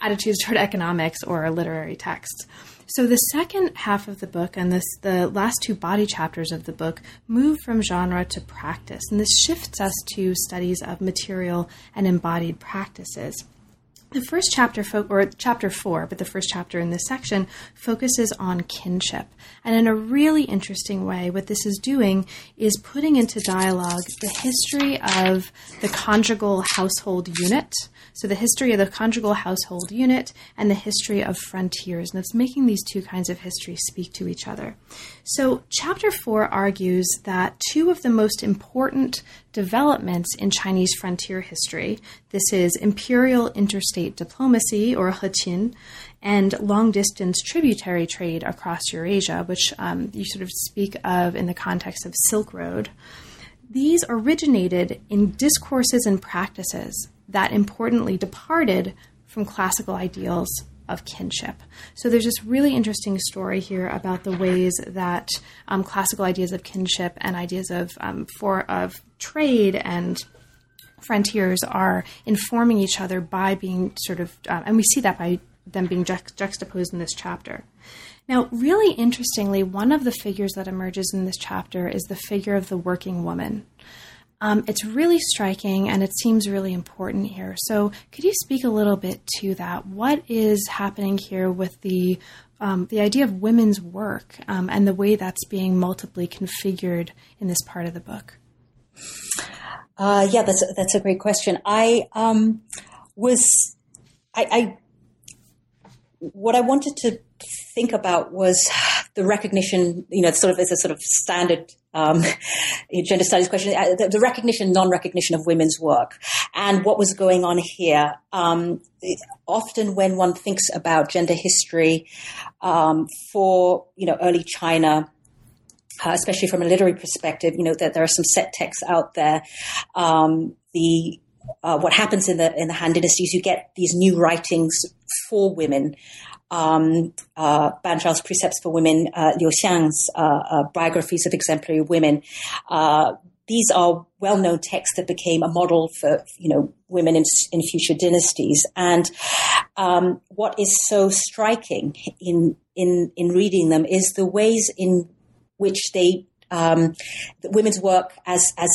Speaker 1: attitudes toward economics or literary texts. So the second half of the book and this the last two body chapters of the book move from genre to practice, and this shifts us to studies of material and embodied practices. The first chapter, fo- or chapter four, but the first chapter in this section focuses on kinship. And in a really interesting way, what this is doing is putting into dialogue the history of the conjugal household unit. So, the history of the conjugal household unit and the history of frontiers. And it's making these two kinds of history speak to each other. So, chapter four argues that two of the most important developments in Chinese frontier history this is imperial interstate diplomacy, or Heqin, and long distance tributary trade across Eurasia, which um, you sort of speak of in the context of Silk Road. These originated in discourses and practices that importantly departed from classical ideals of kinship. So there's this really interesting story here about the ways that um, classical ideas of kinship and ideas of um, for of trade and frontiers are informing each other by being sort of, uh, and we see that by them being juxtaposed in this chapter. Now, really interestingly, one of the figures that emerges in this chapter is the figure of the working woman. Um, it's really striking and it seems really important here. So, could you speak a little bit to that? What is happening here with the um, the idea of women's work um, and the way that's being multiply configured in this part of the book?
Speaker 2: Uh, yeah, that's a, that's a great question. I um, was I, I what I wanted to think about was the recognition, you know, sort of as a sort of standard um, gender studies question, uh, the, recognition, non-recognition of women's work, and what was going on here. Um, often, when one thinks about gender history um, for you know early China. Uh, especially from a literary perspective, you know that there are some set texts out there. Um, the uh, what happens in the in the Han dynasties, you get these new writings for women um, uh, Ban Zhao's Precepts for Women, uh, Liu Xiang's uh, uh, biographies of exemplary women. Uh, these are well-known texts that became a model for you know women in, in future dynasties. And um, what is so striking in in in reading them is the ways in which they um, women's work as as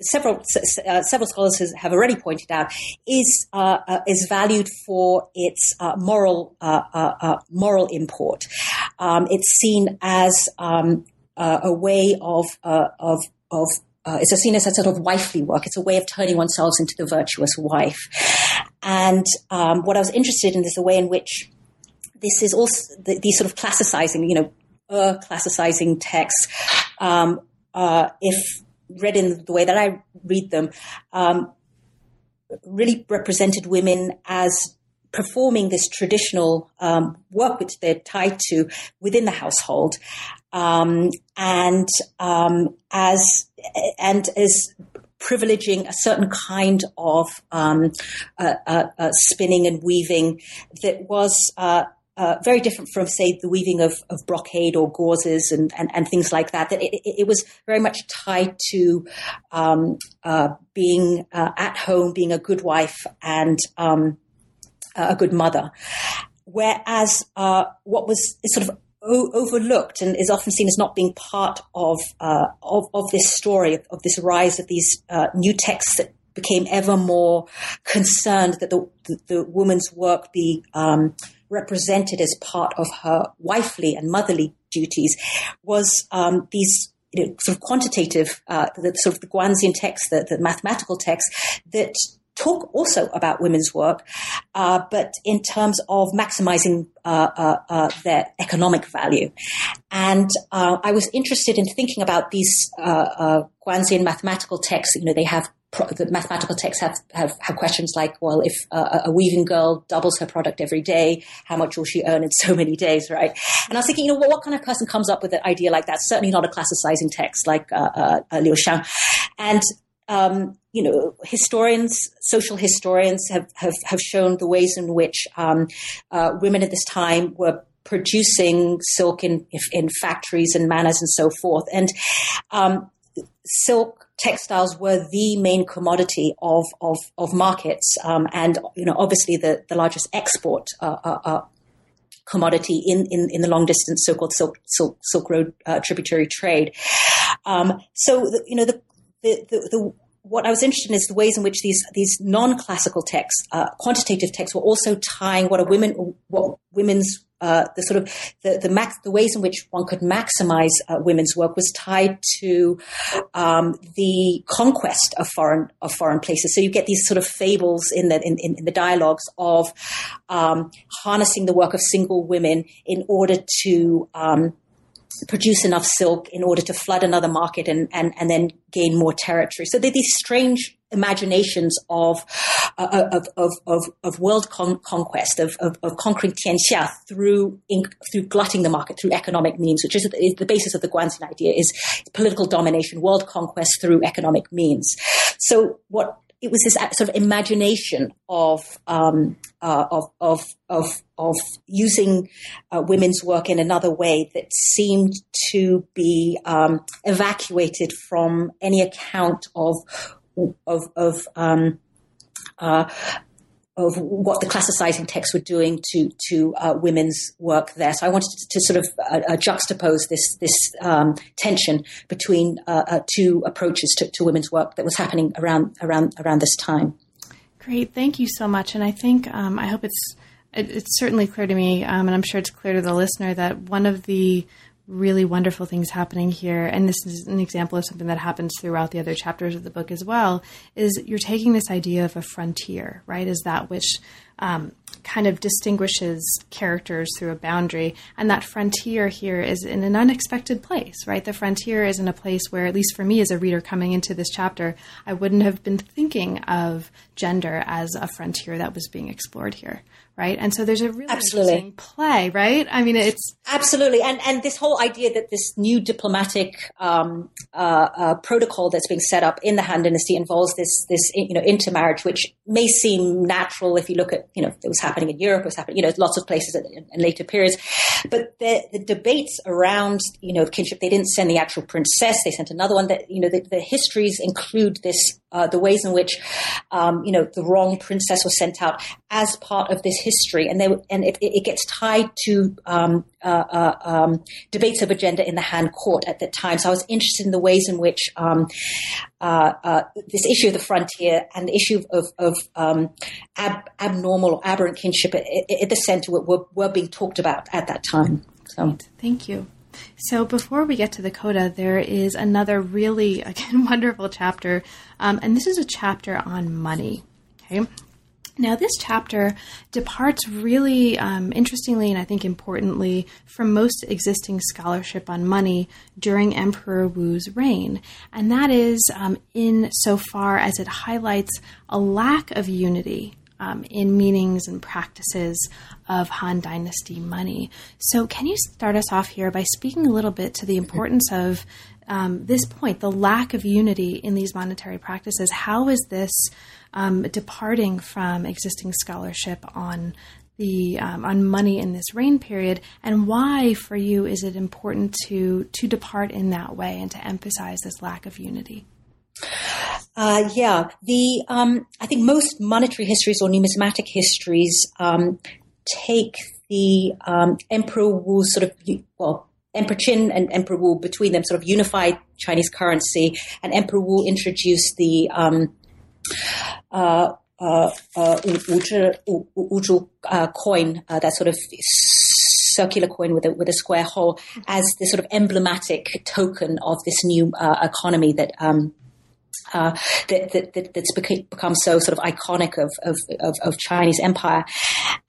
Speaker 2: several uh, several scholars have already pointed out is uh, uh, is valued for its uh, moral uh, moral import. Um, it's seen as um, a way of of of it's seen as a sort of wifely work. It's a way of turning oneself into the virtuous wife. And um, what I was interested in is the way in which this is also the, these sort of classicizing, you know, classicizing texts. Um, if read in the way that I read them, um, really represented women as performing this traditional um, work which they're tied to within the household, um, and um, as and as privileging a certain kind of um, uh, uh, uh, spinning and weaving that was uh, very different from, say, the weaving of, of brocade or gauzes and, and, and, things like that. That it, it, was very much tied to um, uh, being uh, at home, being a good wife, and um, a good mother. Whereas uh, what was sort of o- overlooked and is often seen as not being part of uh, of, of, this story of, of, this rise of these uh, new texts that became ever more concerned that the, the, the woman's work be um, represented as part of her wifely and motherly duties was um, these you know, sort of quantitative, uh, the sort of the Guanxian text, the, the mathematical text that talk also about women's work, uh, but in terms of maximizing uh, uh, uh their economic value. And uh, I was interested in thinking about these uh, Guanxian mathematical texts. You know, they have the mathematical texts have, have, have questions like, well, if uh, a weaving girl doubles her product every day, how much will she earn in so many days, right? And I was thinking, you know, well, what kind of person comes up with an idea like that? Certainly not a classicizing text like uh, uh, uh Liu Xiang. And um, you know, historians, social historians have, have, have shown the ways in which um, uh, women at this time were producing silk in, in factories and manors and so forth. And um, silk textiles were the main commodity of of, of markets, um, and you know obviously the the largest export. Uh, uh, uh, commodity in, in, in the long distance so-called Silk, Silk, Silk Road uh, tributary trade. Um, so, the, you know, the, the, the, the what I was interested in is the ways in which these these non-classical texts, uh, quantitative texts, were also tying what a women what women's uh, the sort of the the, max, the ways in which one could maximize uh, women's work was tied to um, the conquest of foreign of foreign places. So you get these sort of fables in the in, in the dialogues of um, harnessing the work of single women in order to um, produce enough silk in order to flood another market and, and, and then gain more territory. So they're these strange imaginations of, uh, of, of, of, of, world con- conquest, of, of, of conquering Tianxia through, in, through glutting the market, through economic means, which is, the basis of the Guanxian idea is political domination, world conquest through economic means. So what it was this sort of imagination of um, uh, of, of of of using uh, women's work in another way that seemed to be um, evacuated from any account of of of um, uh, of what the classicizing texts were doing to to uh, women's work there. So I wanted to, to sort of uh, uh, juxtapose this this um, tension between uh, uh, two approaches to, to, women's work that was happening around around around this time.
Speaker 1: Great, thank you so much. And I think um, I hope it's it, it's certainly clear to me, um, and I'm sure it's clear to the listener that one of the really wonderful things happening here, and this is an example of something that happens throughout the other chapters of the book as well, is you're taking this idea of a frontier, right? Is that which um, kind of distinguishes characters through a boundary. And that frontier here is in an unexpected place, right? The frontier is in a place where, at least for me as a reader coming into this chapter, I wouldn't have been thinking of gender as a frontier that was being explored here right? And so there's a really Absolutely. interesting play, right? I mean, it's
Speaker 2: Absolutely, and and this whole idea that this new diplomatic um, uh, uh, protocol that's being set up in the Han Dynasty involves this this you know intermarriage, which may seem natural if you look at you know it was happening in Europe, it was happening you know lots of places in, in later periods, but the, the debates around you know kinship, they didn't send the actual princess, they sent another one. That you know the, the histories include this uh, the ways in which um, you know the wrong princess was sent out as part of this history, and they and it, it gets tied to um, uh, uh, um, debates of gender in the Han court at that time. So I was interested in the ways in which um, uh, uh, this issue of the frontier and the issue of, of um, ab- abnormal or aberrant kinship at, at the center were, were, being talked about at that time. So
Speaker 1: thank you. So before we get to the coda, there is another really again wonderful chapter, um, and this is a chapter on money. Okay. Now, this chapter departs really um, interestingly and I think importantly from most existing scholarship on money during Emperor Wu's reign, and that is um, in so far as it highlights a lack of unity um, in meanings and practices of Han Dynasty money. So, can you start us off here by speaking a little bit to the importance of um, this point, the lack of unity in these monetary practices? How is this um, departing from existing scholarship on the um, on money in this reign period, and why for you is it important to to depart in that way and to emphasize this lack of unity?
Speaker 2: Uh, yeah, the um, I think most monetary histories or numismatic histories um, take the um, Emperor Wu sort of well. Emperor Qin and Emperor Wu between them sort of unified Chinese currency, and Emperor Wu introduced the um, uh, uh, uh, Wuzhu uh, coin, uh, that sort of circular coin with a, with a square hole, as the sort of emblematic token of this new uh, economy that um, uh, that, that, that, that's become so sort of iconic of, of, of, of Chinese empire.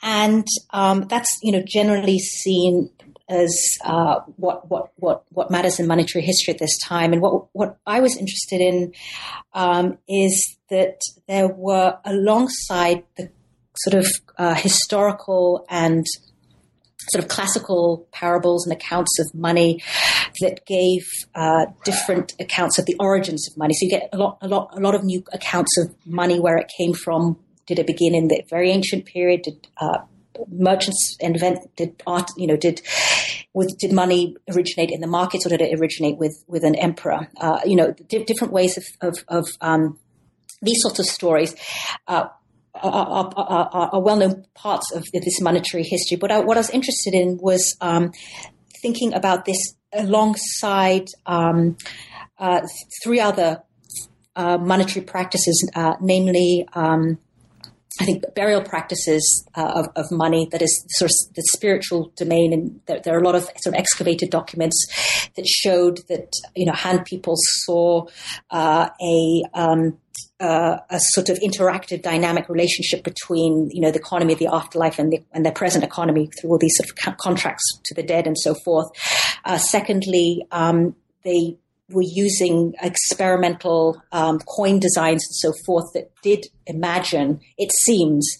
Speaker 2: And um, that's, you know, generally seen as uh, what, what, what, what matters in monetary history at this time. And what, what I was interested in um, is that there were, alongside the sort of uh, historical and sort of classical parables and accounts of money that gave uh, different accounts of the origins of money. So you get a lot, a lot, a lot of new accounts of money, where it came from. Did it begin in the very ancient period? Did uh, merchants invent? Did art? You know, did with did money originate in the markets, or did it originate with with an emperor? Uh, you know, di- different ways of of, of um, these sorts of stories. Uh, are, are, are, well-known parts of this monetary history. But I, what I was interested in was um, thinking about this alongside um, uh, three other uh, monetary practices, uh, namely. Um, I think burial practices uh, of, of, money that is sort of the spiritual domain, and there, there, are a lot of sort of excavated documents that showed that you know Han people saw uh, a um, uh, a sort of interactive, dynamic relationship between you know the economy of the afterlife and the, and their present economy through all these sort of contracts to the dead and so forth. Uh, secondly, um, they were using experimental um, coin designs and so forth that did imagine, it seems,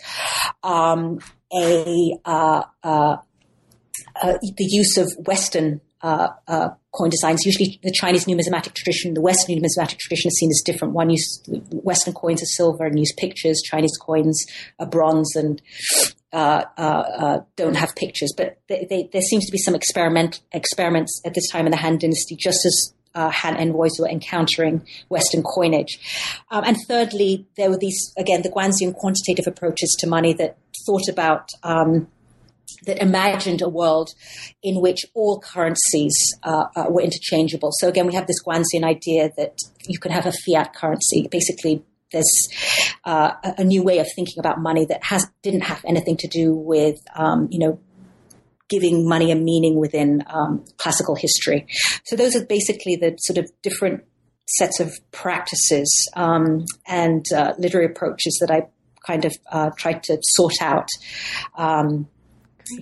Speaker 2: um, a uh, uh, uh the use of Western uh, uh, coin designs. Usually, the Chinese numismatic tradition, the Western numismatic tradition is seen as different. One use Western coins are silver and use pictures. Chinese coins are bronze and uh, uh, uh, don't have pictures. But they, they, there seems to be some experiment experiments at this time in the Han Dynasty, just as uh, Han envoys were encountering Western coinage. Um, and thirdly, there were these again the Guanxian quantitative approaches to money that thought about um, that imagined a world in which all currencies uh, uh, were interchangeable. So again, we have this Guanxian idea that you can have a fiat currency. Basically, there's uh, a new way of thinking about money that has didn't have anything to do with um, you know giving money a meaning within um, classical history. So those are basically the sort of different sets of practices um, and uh, literary approaches that I kind of uh, tried to sort out. Um,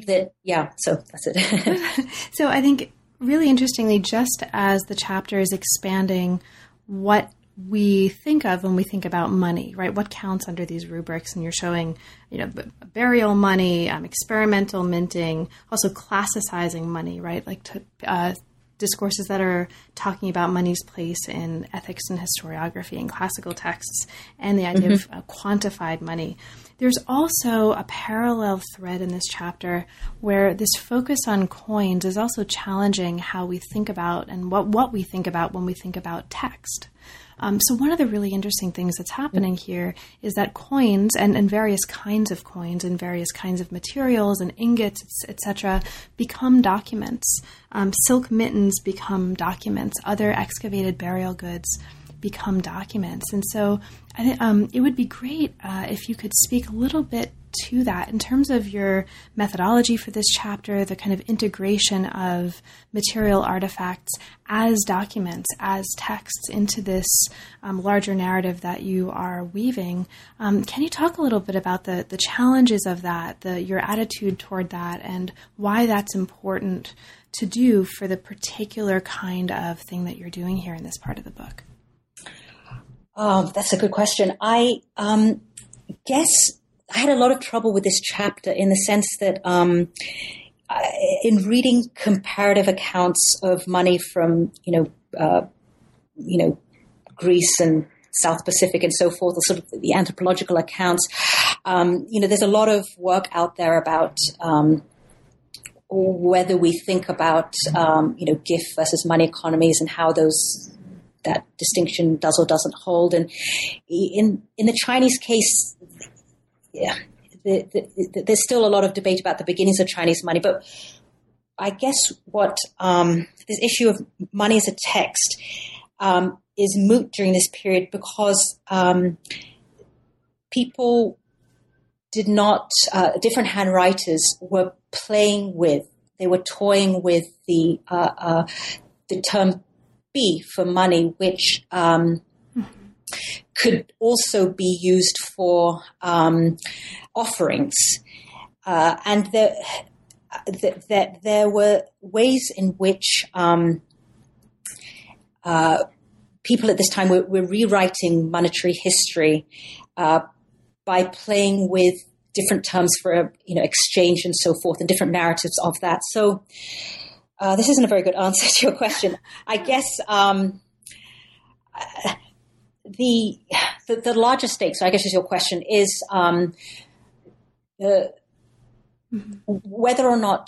Speaker 2: that yeah so that's it
Speaker 1: so i think really interestingly just as the chapter is expanding what we think of when we think about money, right? What counts under these rubrics? And you're showing, you know, burial money, um, experimental minting, also classicizing money, right? Like to, uh, discourses that are talking about money's place in ethics and historiography and classical texts, and the idea mm-hmm. of uh, quantified money. There's also a parallel thread in this chapter where this focus on coins is also challenging how we think about and what, what we think about when we think about text. Um, so one of the really interesting things that's happening here is that coins and, and various kinds of coins and various kinds of materials and ingots, etc., become documents. Um, silk mittens become documents. Other excavated burial goods become documents. And so I um, it would be great uh, if you could speak a little bit to that. In terms of your methodology for this chapter, the kind of integration of material artifacts as documents, as texts into this um, larger narrative that you are weaving, um, can you talk a little bit about the, the challenges of that, the, your attitude toward that, and why that's important to do for the particular kind of thing that you're doing here in this part of the book?
Speaker 2: Oh, that's a good question. I um, guess I had a lot of trouble with this chapter in the sense that um, I, in reading comparative accounts of money from you know uh, you know Greece and South Pacific and so forth, or sort of the anthropological accounts, um, you know, there's a lot of work out there about um, whether we think about um, you know gift versus money economies and how those that distinction does or doesn't hold. And in in the Chinese case, yeah, the, the, the, there's still a lot of debate about the beginnings of Chinese money. But I guess what um, this issue of money as a text um, is moot during this period because um, people did not, uh, different Han writers were playing with, they were toying with the uh, uh, the term "b" for money, which um, could also be used for um, offerings. Uh, and there, there were ways in which um, uh, people at this time were, were rewriting monetary history uh, by playing with different terms for you know exchange and so forth and different narratives of that. So uh, this isn't a very good answer to your question. I guess um, the, the, the larger stakes, I guess, is your question is um, the, whether or not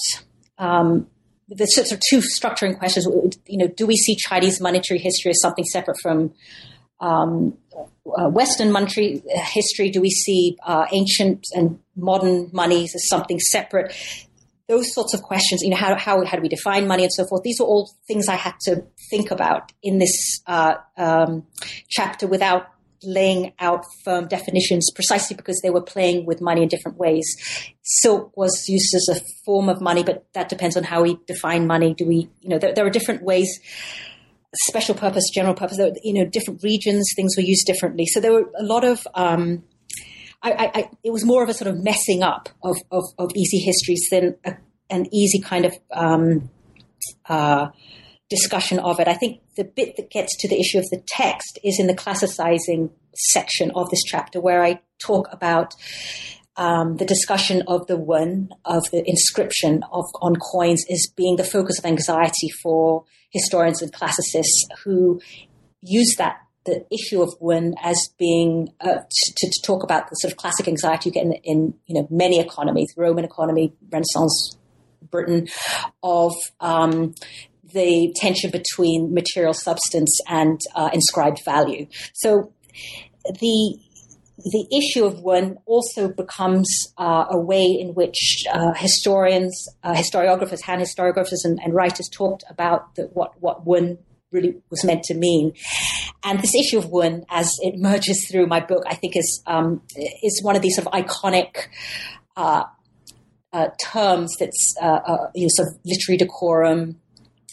Speaker 2: um, the sort of two structuring questions. You know, do we see Chinese monetary history as something separate from um, uh, Western monetary history? Do we see uh, ancient and modern monies as something separate? Those sorts of questions, you know, how, how, how do we define money and so forth? These are all things I had to think about in this uh, um, chapter without laying out firm definitions precisely because they were playing with money in different ways. Silk was used as a form of money, but that depends on how we define money. Do we, you know, there, there are different ways, special purpose, general purpose, you know, different regions, things were used differently. So there were a lot of, um, I, I, it was more of a sort of messing up of, of, of easy histories than a, an easy kind of um, uh, discussion of it. I think the bit that gets to the issue of the text is in the classicizing section of this chapter, where I talk about um, the discussion of the wen of the inscription of on coins is being the focus of anxiety for historians and classicists who use that the issue of wen as being uh, to, to, talk about the sort of classic anxiety you get in, in you know many economies, Roman economy, Renaissance Britain, of um, the tension between material substance and uh, inscribed value. So the the issue of wen also becomes uh, a way in which uh, historians, uh, historiographers, Han historiographers, and, and, writers talked about the, what what wen really was meant to mean. And this issue of wen, as it merges through my book, I think is um, is one of these sort of iconic. Uh, uh, terms that's uh, uh, you know, sort of literary decorum,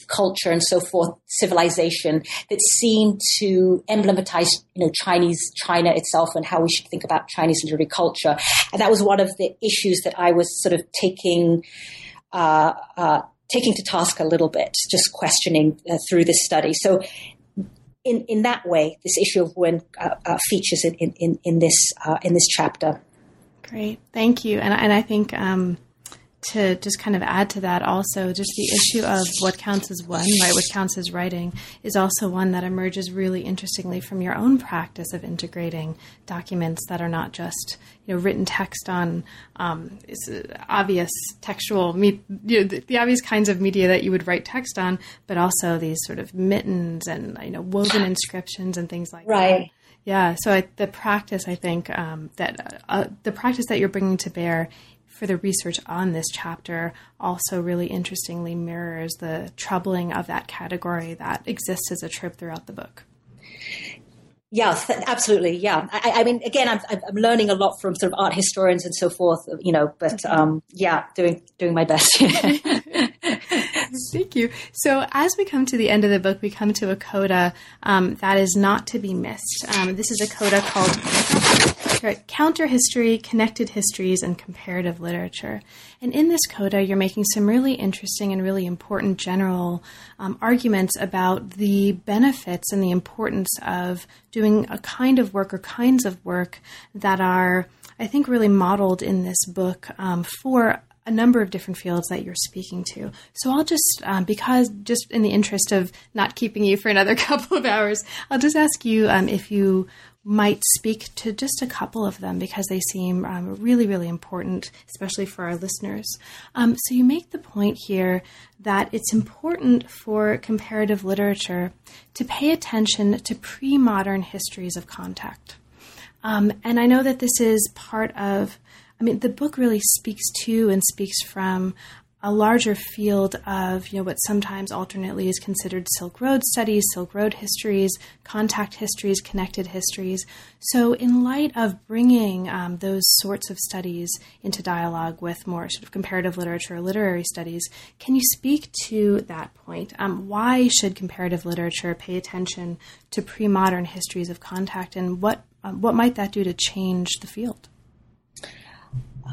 Speaker 2: culture, and so forth, civilization that seem to emblematize you know Chinese China itself and how we should think about Chinese literary culture. And that was one of the issues that I was sort of taking. Uh, uh, taking to task a little bit, just questioning uh, through this study. So, in in that way, this issue of wen uh, uh, features in, in, in this uh, in this chapter.
Speaker 1: Great, thank you. And and I think um, to just kind of add to that, also, just the issue of what counts as one, right? What counts as writing is also one that emerges really interestingly from your own practice of integrating documents that are not just you know written text on um, obvious textual, me- you know, the, the, obvious kinds of media that you would write text on, but also these sort of mittens and you know woven inscriptions and things like
Speaker 2: right.
Speaker 1: that. Right. Yeah, so I, the practice, I think um, that uh, the practice that you're bringing to bear for the research on this chapter also really interestingly mirrors the troubling of that category that exists as a trope throughout the book.
Speaker 2: Yeah, th- absolutely. Yeah, I, I, mean, again, I'm, I'm learning a lot from sort of art historians and so forth. You know, but um, yeah, doing doing my best.
Speaker 1: Thank you. So, as we come to the end of the book, we come to a coda um, that is not to be missed. Um, this is a coda called Counter History, Connected Histories, and Comparative Literature. And in this coda, you're making some really interesting and really important general um, arguments about the benefits and the importance of doing a kind of work or kinds of work that are, I think, really modeled in this book um, for a number of different fields that you're speaking to. So I'll just, um, because just in the interest of not keeping you for another couple of hours, I'll just ask you um, if you might speak to just a couple of them because they seem um, really, really important, especially for our listeners. Um, so, you make the point here that it's important for comparative literature to pay attention to pre modern histories of contact. Um, and I know that this is part of, I mean, the book really speaks to and speaks from a larger field of you know what sometimes alternately is considered Silk Road studies, Silk Road histories, contact histories, connected histories. So, in light of bringing um, those sorts of studies into dialogue with more sort of comparative literature, or literary studies, can you speak to that point? Um, why should comparative literature pay attention to pre-modern histories of contact, and what um, what might that do to change the field?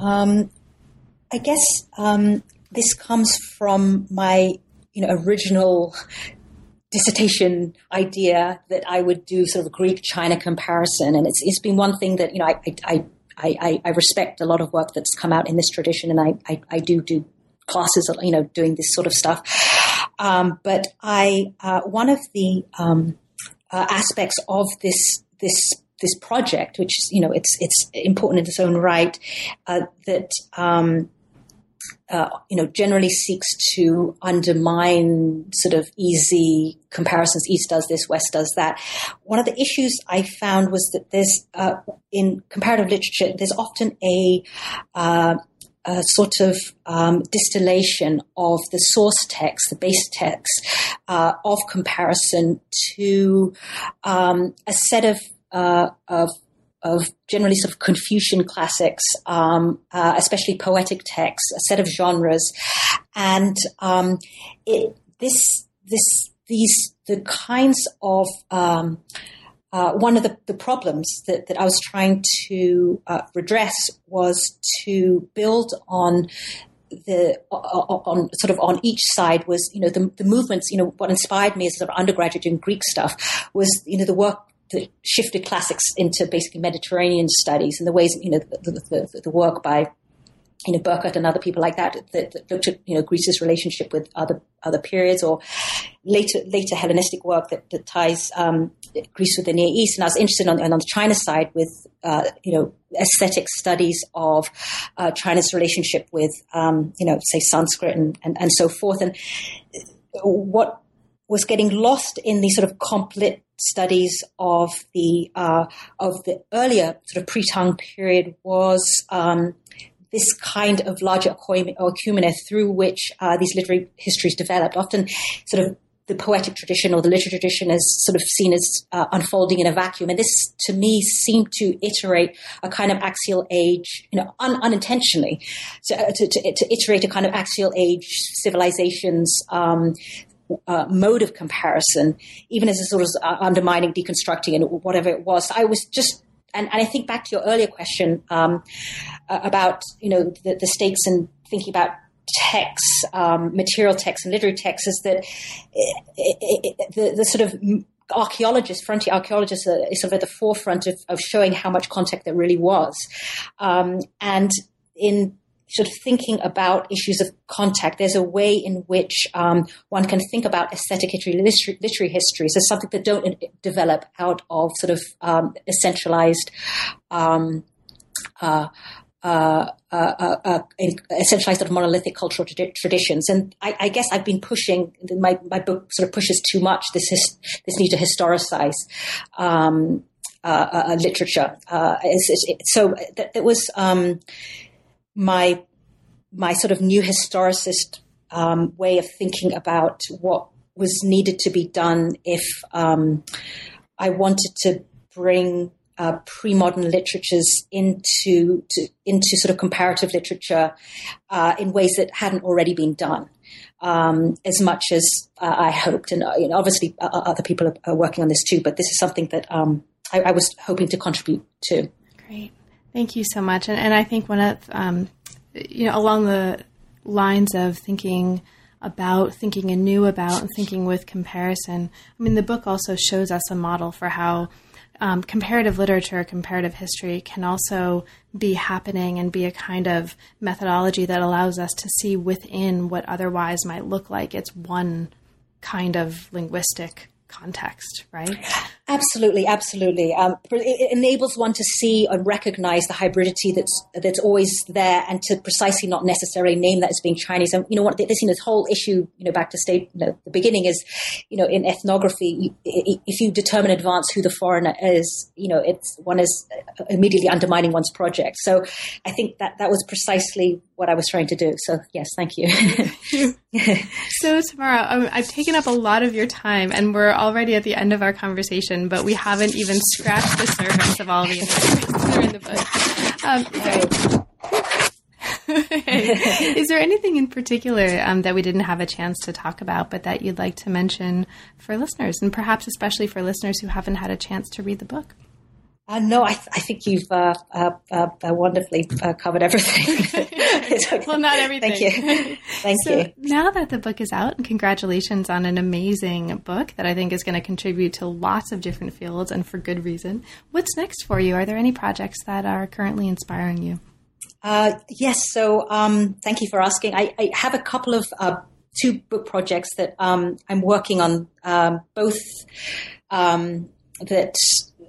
Speaker 2: Um, I guess um, this comes from my you know original dissertation idea that I would do sort of a Greek China comparison, and it's it's been one thing that you know I I, I, I respect a lot of work that's come out in this tradition, and I I, I do do classes you know doing this sort of stuff. Um, but I uh, one of the um, uh, aspects of this this this project, which is you know it's it's important in its own right, uh, that um, uh, you know, generally seeks to undermine sort of easy comparisons. East does this, West does that. One of the issues I found was that there's, uh, in comparative literature, there's often a, uh, a sort of um, distillation of the source text, the base text uh, of comparison to um, a set of, uh, of of generally sort of Confucian classics, um, uh, especially poetic texts, a set of genres, and um, it, this this these the kinds of um, uh, one of the, the problems that, that I was trying to uh, redress was to build on the on sort of on each side was you know the, the movements you know what inspired me as sort of undergraduate doing Greek stuff was you know the work shifted classics into basically Mediterranean studies and the ways, you know, the, the, the work by, you know, Burkert and other people like that, that, that, looked at, you know, Greece's relationship with other other periods or later later Hellenistic work that, that ties um, Greece with the Near East. And I was interested on, on the China side with, uh, you know, aesthetic studies of uh, China's relationship with, um, you know, say Sanskrit and, and, and so forth. And what was getting lost in the sort of complete studies of the uh, of the earlier sort of pre-Tang period was um, this kind of larger oikoumene through which uh, these literary histories developed. Often, sort of the poetic tradition or the literary tradition is sort of seen as uh, unfolding in a vacuum, and this, to me, seemed to iterate a kind of axial age, you know, un- unintentionally, to, to, to, to, iterate a kind of axial age civilizations um, uh, mode of comparison, even as a sort of uh, undermining, deconstructing, and whatever it was. I was just, and, and I think back to your earlier question um, about you know the, the stakes in thinking about texts, um, material texts, and literary texts is that it, it, it, the, the sort of archaeologists, frontier archaeologists, are sort of at the forefront of, of showing how much contact there really was. Um, and in sort of thinking about issues of contact, there's a way in which um, one can think about aesthetic literary, literary histories as something that don't develop out of sort of um, a centralized. Um, uh, uh, uh, uh, uh sort of monolithic cultural tra- traditions. And I, I, guess I've been pushing my, my book sort of pushes too much this his, this need to historicize um, uh, uh, literature. It's, it's, so that, that was um, my my sort of new historicist um, way of thinking about what was needed to be done if um, I wanted to bring uh, pre-modern literatures into to, into sort of comparative literature uh, in ways that hadn't already been done. Um, as much as uh, I hoped, and uh, you know, obviously uh, other people are, are, working on this too. But this is something that um, I, I, was hoping to contribute to.
Speaker 1: Great, thank you so much. And, and I think one of um, you know along the lines of thinking about thinking anew about and thinking with comparison. I mean, the book also shows us a model for how um, comparative literature, comparative history can also be happening and be a kind of methodology that allows us to see within what otherwise might look like it's one kind of linguistic context, right?
Speaker 2: Absolutely, absolutely. Um, it enables one to see and recognize the hybridity that's that's always there, and to precisely not necessarily name that as being Chinese. And you know what? This, you know, this whole issue, you know, back to state you know, the beginning is, you know, in ethnography, if you determine in advance who the foreigner is, you know, it's one is immediately undermining one's project. So, I think that that was precisely what I was trying to do. So, yes, thank you.
Speaker 1: so, Tamara, um, I've taken up a lot of your time, and we're already at the end of our conversation, but we haven't even scratched the surface of all the information that are in the book. Um, is, there, anything in particular um, that we didn't have a chance to talk about, but that you'd like to mention for listeners, and perhaps especially for listeners who haven't had a chance to read the book?
Speaker 2: Uh, no, I, th- I, think you've uh, uh, uh wonderfully uh, covered everything.
Speaker 1: well, not everything.
Speaker 2: Thank you. Thank
Speaker 1: so
Speaker 2: you.
Speaker 1: Now that the book is out, and congratulations on an amazing book that I think is going to contribute to lots of different fields and for good reason. What's next for you? Are there any projects that are currently inspiring you?
Speaker 2: Uh, yes. So um, thank you for asking. I, I have a couple of two book projects that um, I'm working on, um, both um, that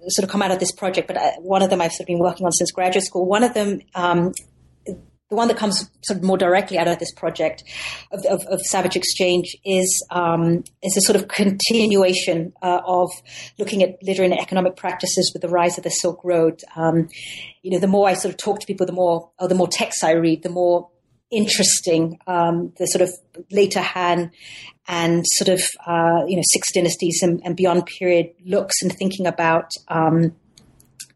Speaker 2: sort of come out of this project, but I, one of them I've sort of been working on since graduate school. One of them, um, the one that comes sort of more directly out of this project of, of, of Savage Exchange is um, is a sort of continuation uh, of looking at literary and economic practices with the rise of the Silk Road. Um, you know, the more I sort of talk to people, the more or the more texts I read, the more interesting um, the sort of later Han and sort of uh, you know six dynasties and, and, beyond period looks and thinking about um,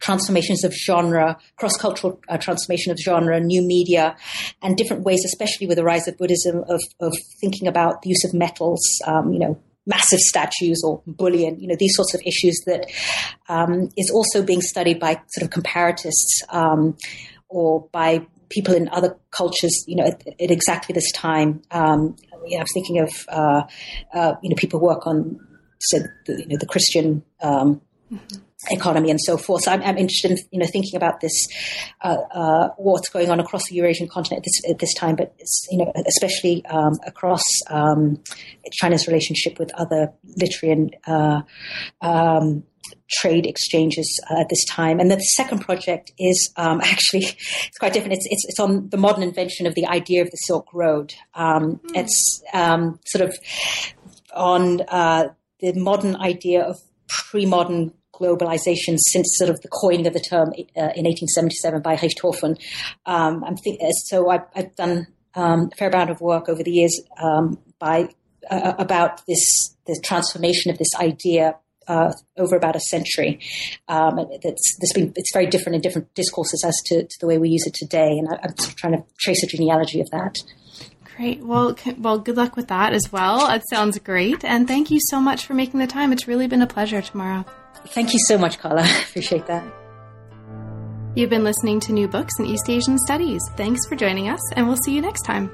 Speaker 2: transformations of genre, cross cultural uh, transformation of genre, new media, and different ways, especially with the rise of Buddhism, of, of thinking about the use of metals. Um, you know, massive statues or bullion, you know, these sorts of issues that um, is also being studied by sort of comparatists um, or by people in other cultures, you know, at, at exactly this time. Um, you know, I was thinking of, uh, uh, you know, people work on, said, the, you know, the Christian um, mm-hmm. economy and so forth. So I'm, I'm, interested in, you know, thinking about this, uh, uh what's going on across the Eurasian continent at this, at this time, but, you know, especially um, across um, China's relationship with other literary and uh, um, trade exchanges uh, at this time. And the second project is um, actually it's quite different. It's, it's, it's on the modern invention of the idea of the Silk Road. Um, mm. It's um, sort of on uh, the modern idea of pre-modern globalization since sort of the coining of the term uh, in 1877 by Richthofen. Um, I'm think- so I've, I've done um, a fair amount of work over the years um, by uh, about this the transformation of this idea uh, over about a century. Um, it's, been, it's very different in different discourses as to, to the way we use it today, and I, am sort of trying to trace a genealogy of that.
Speaker 1: Great. Well, well, good luck with that as well. It sounds great, and thank you so much for making the time. It's really been a pleasure, Tamara.
Speaker 2: Thank you so much, Carla. Appreciate that.
Speaker 1: You've been listening to New Books in East Asian Studies. Thanks for joining us, and we'll see you next time.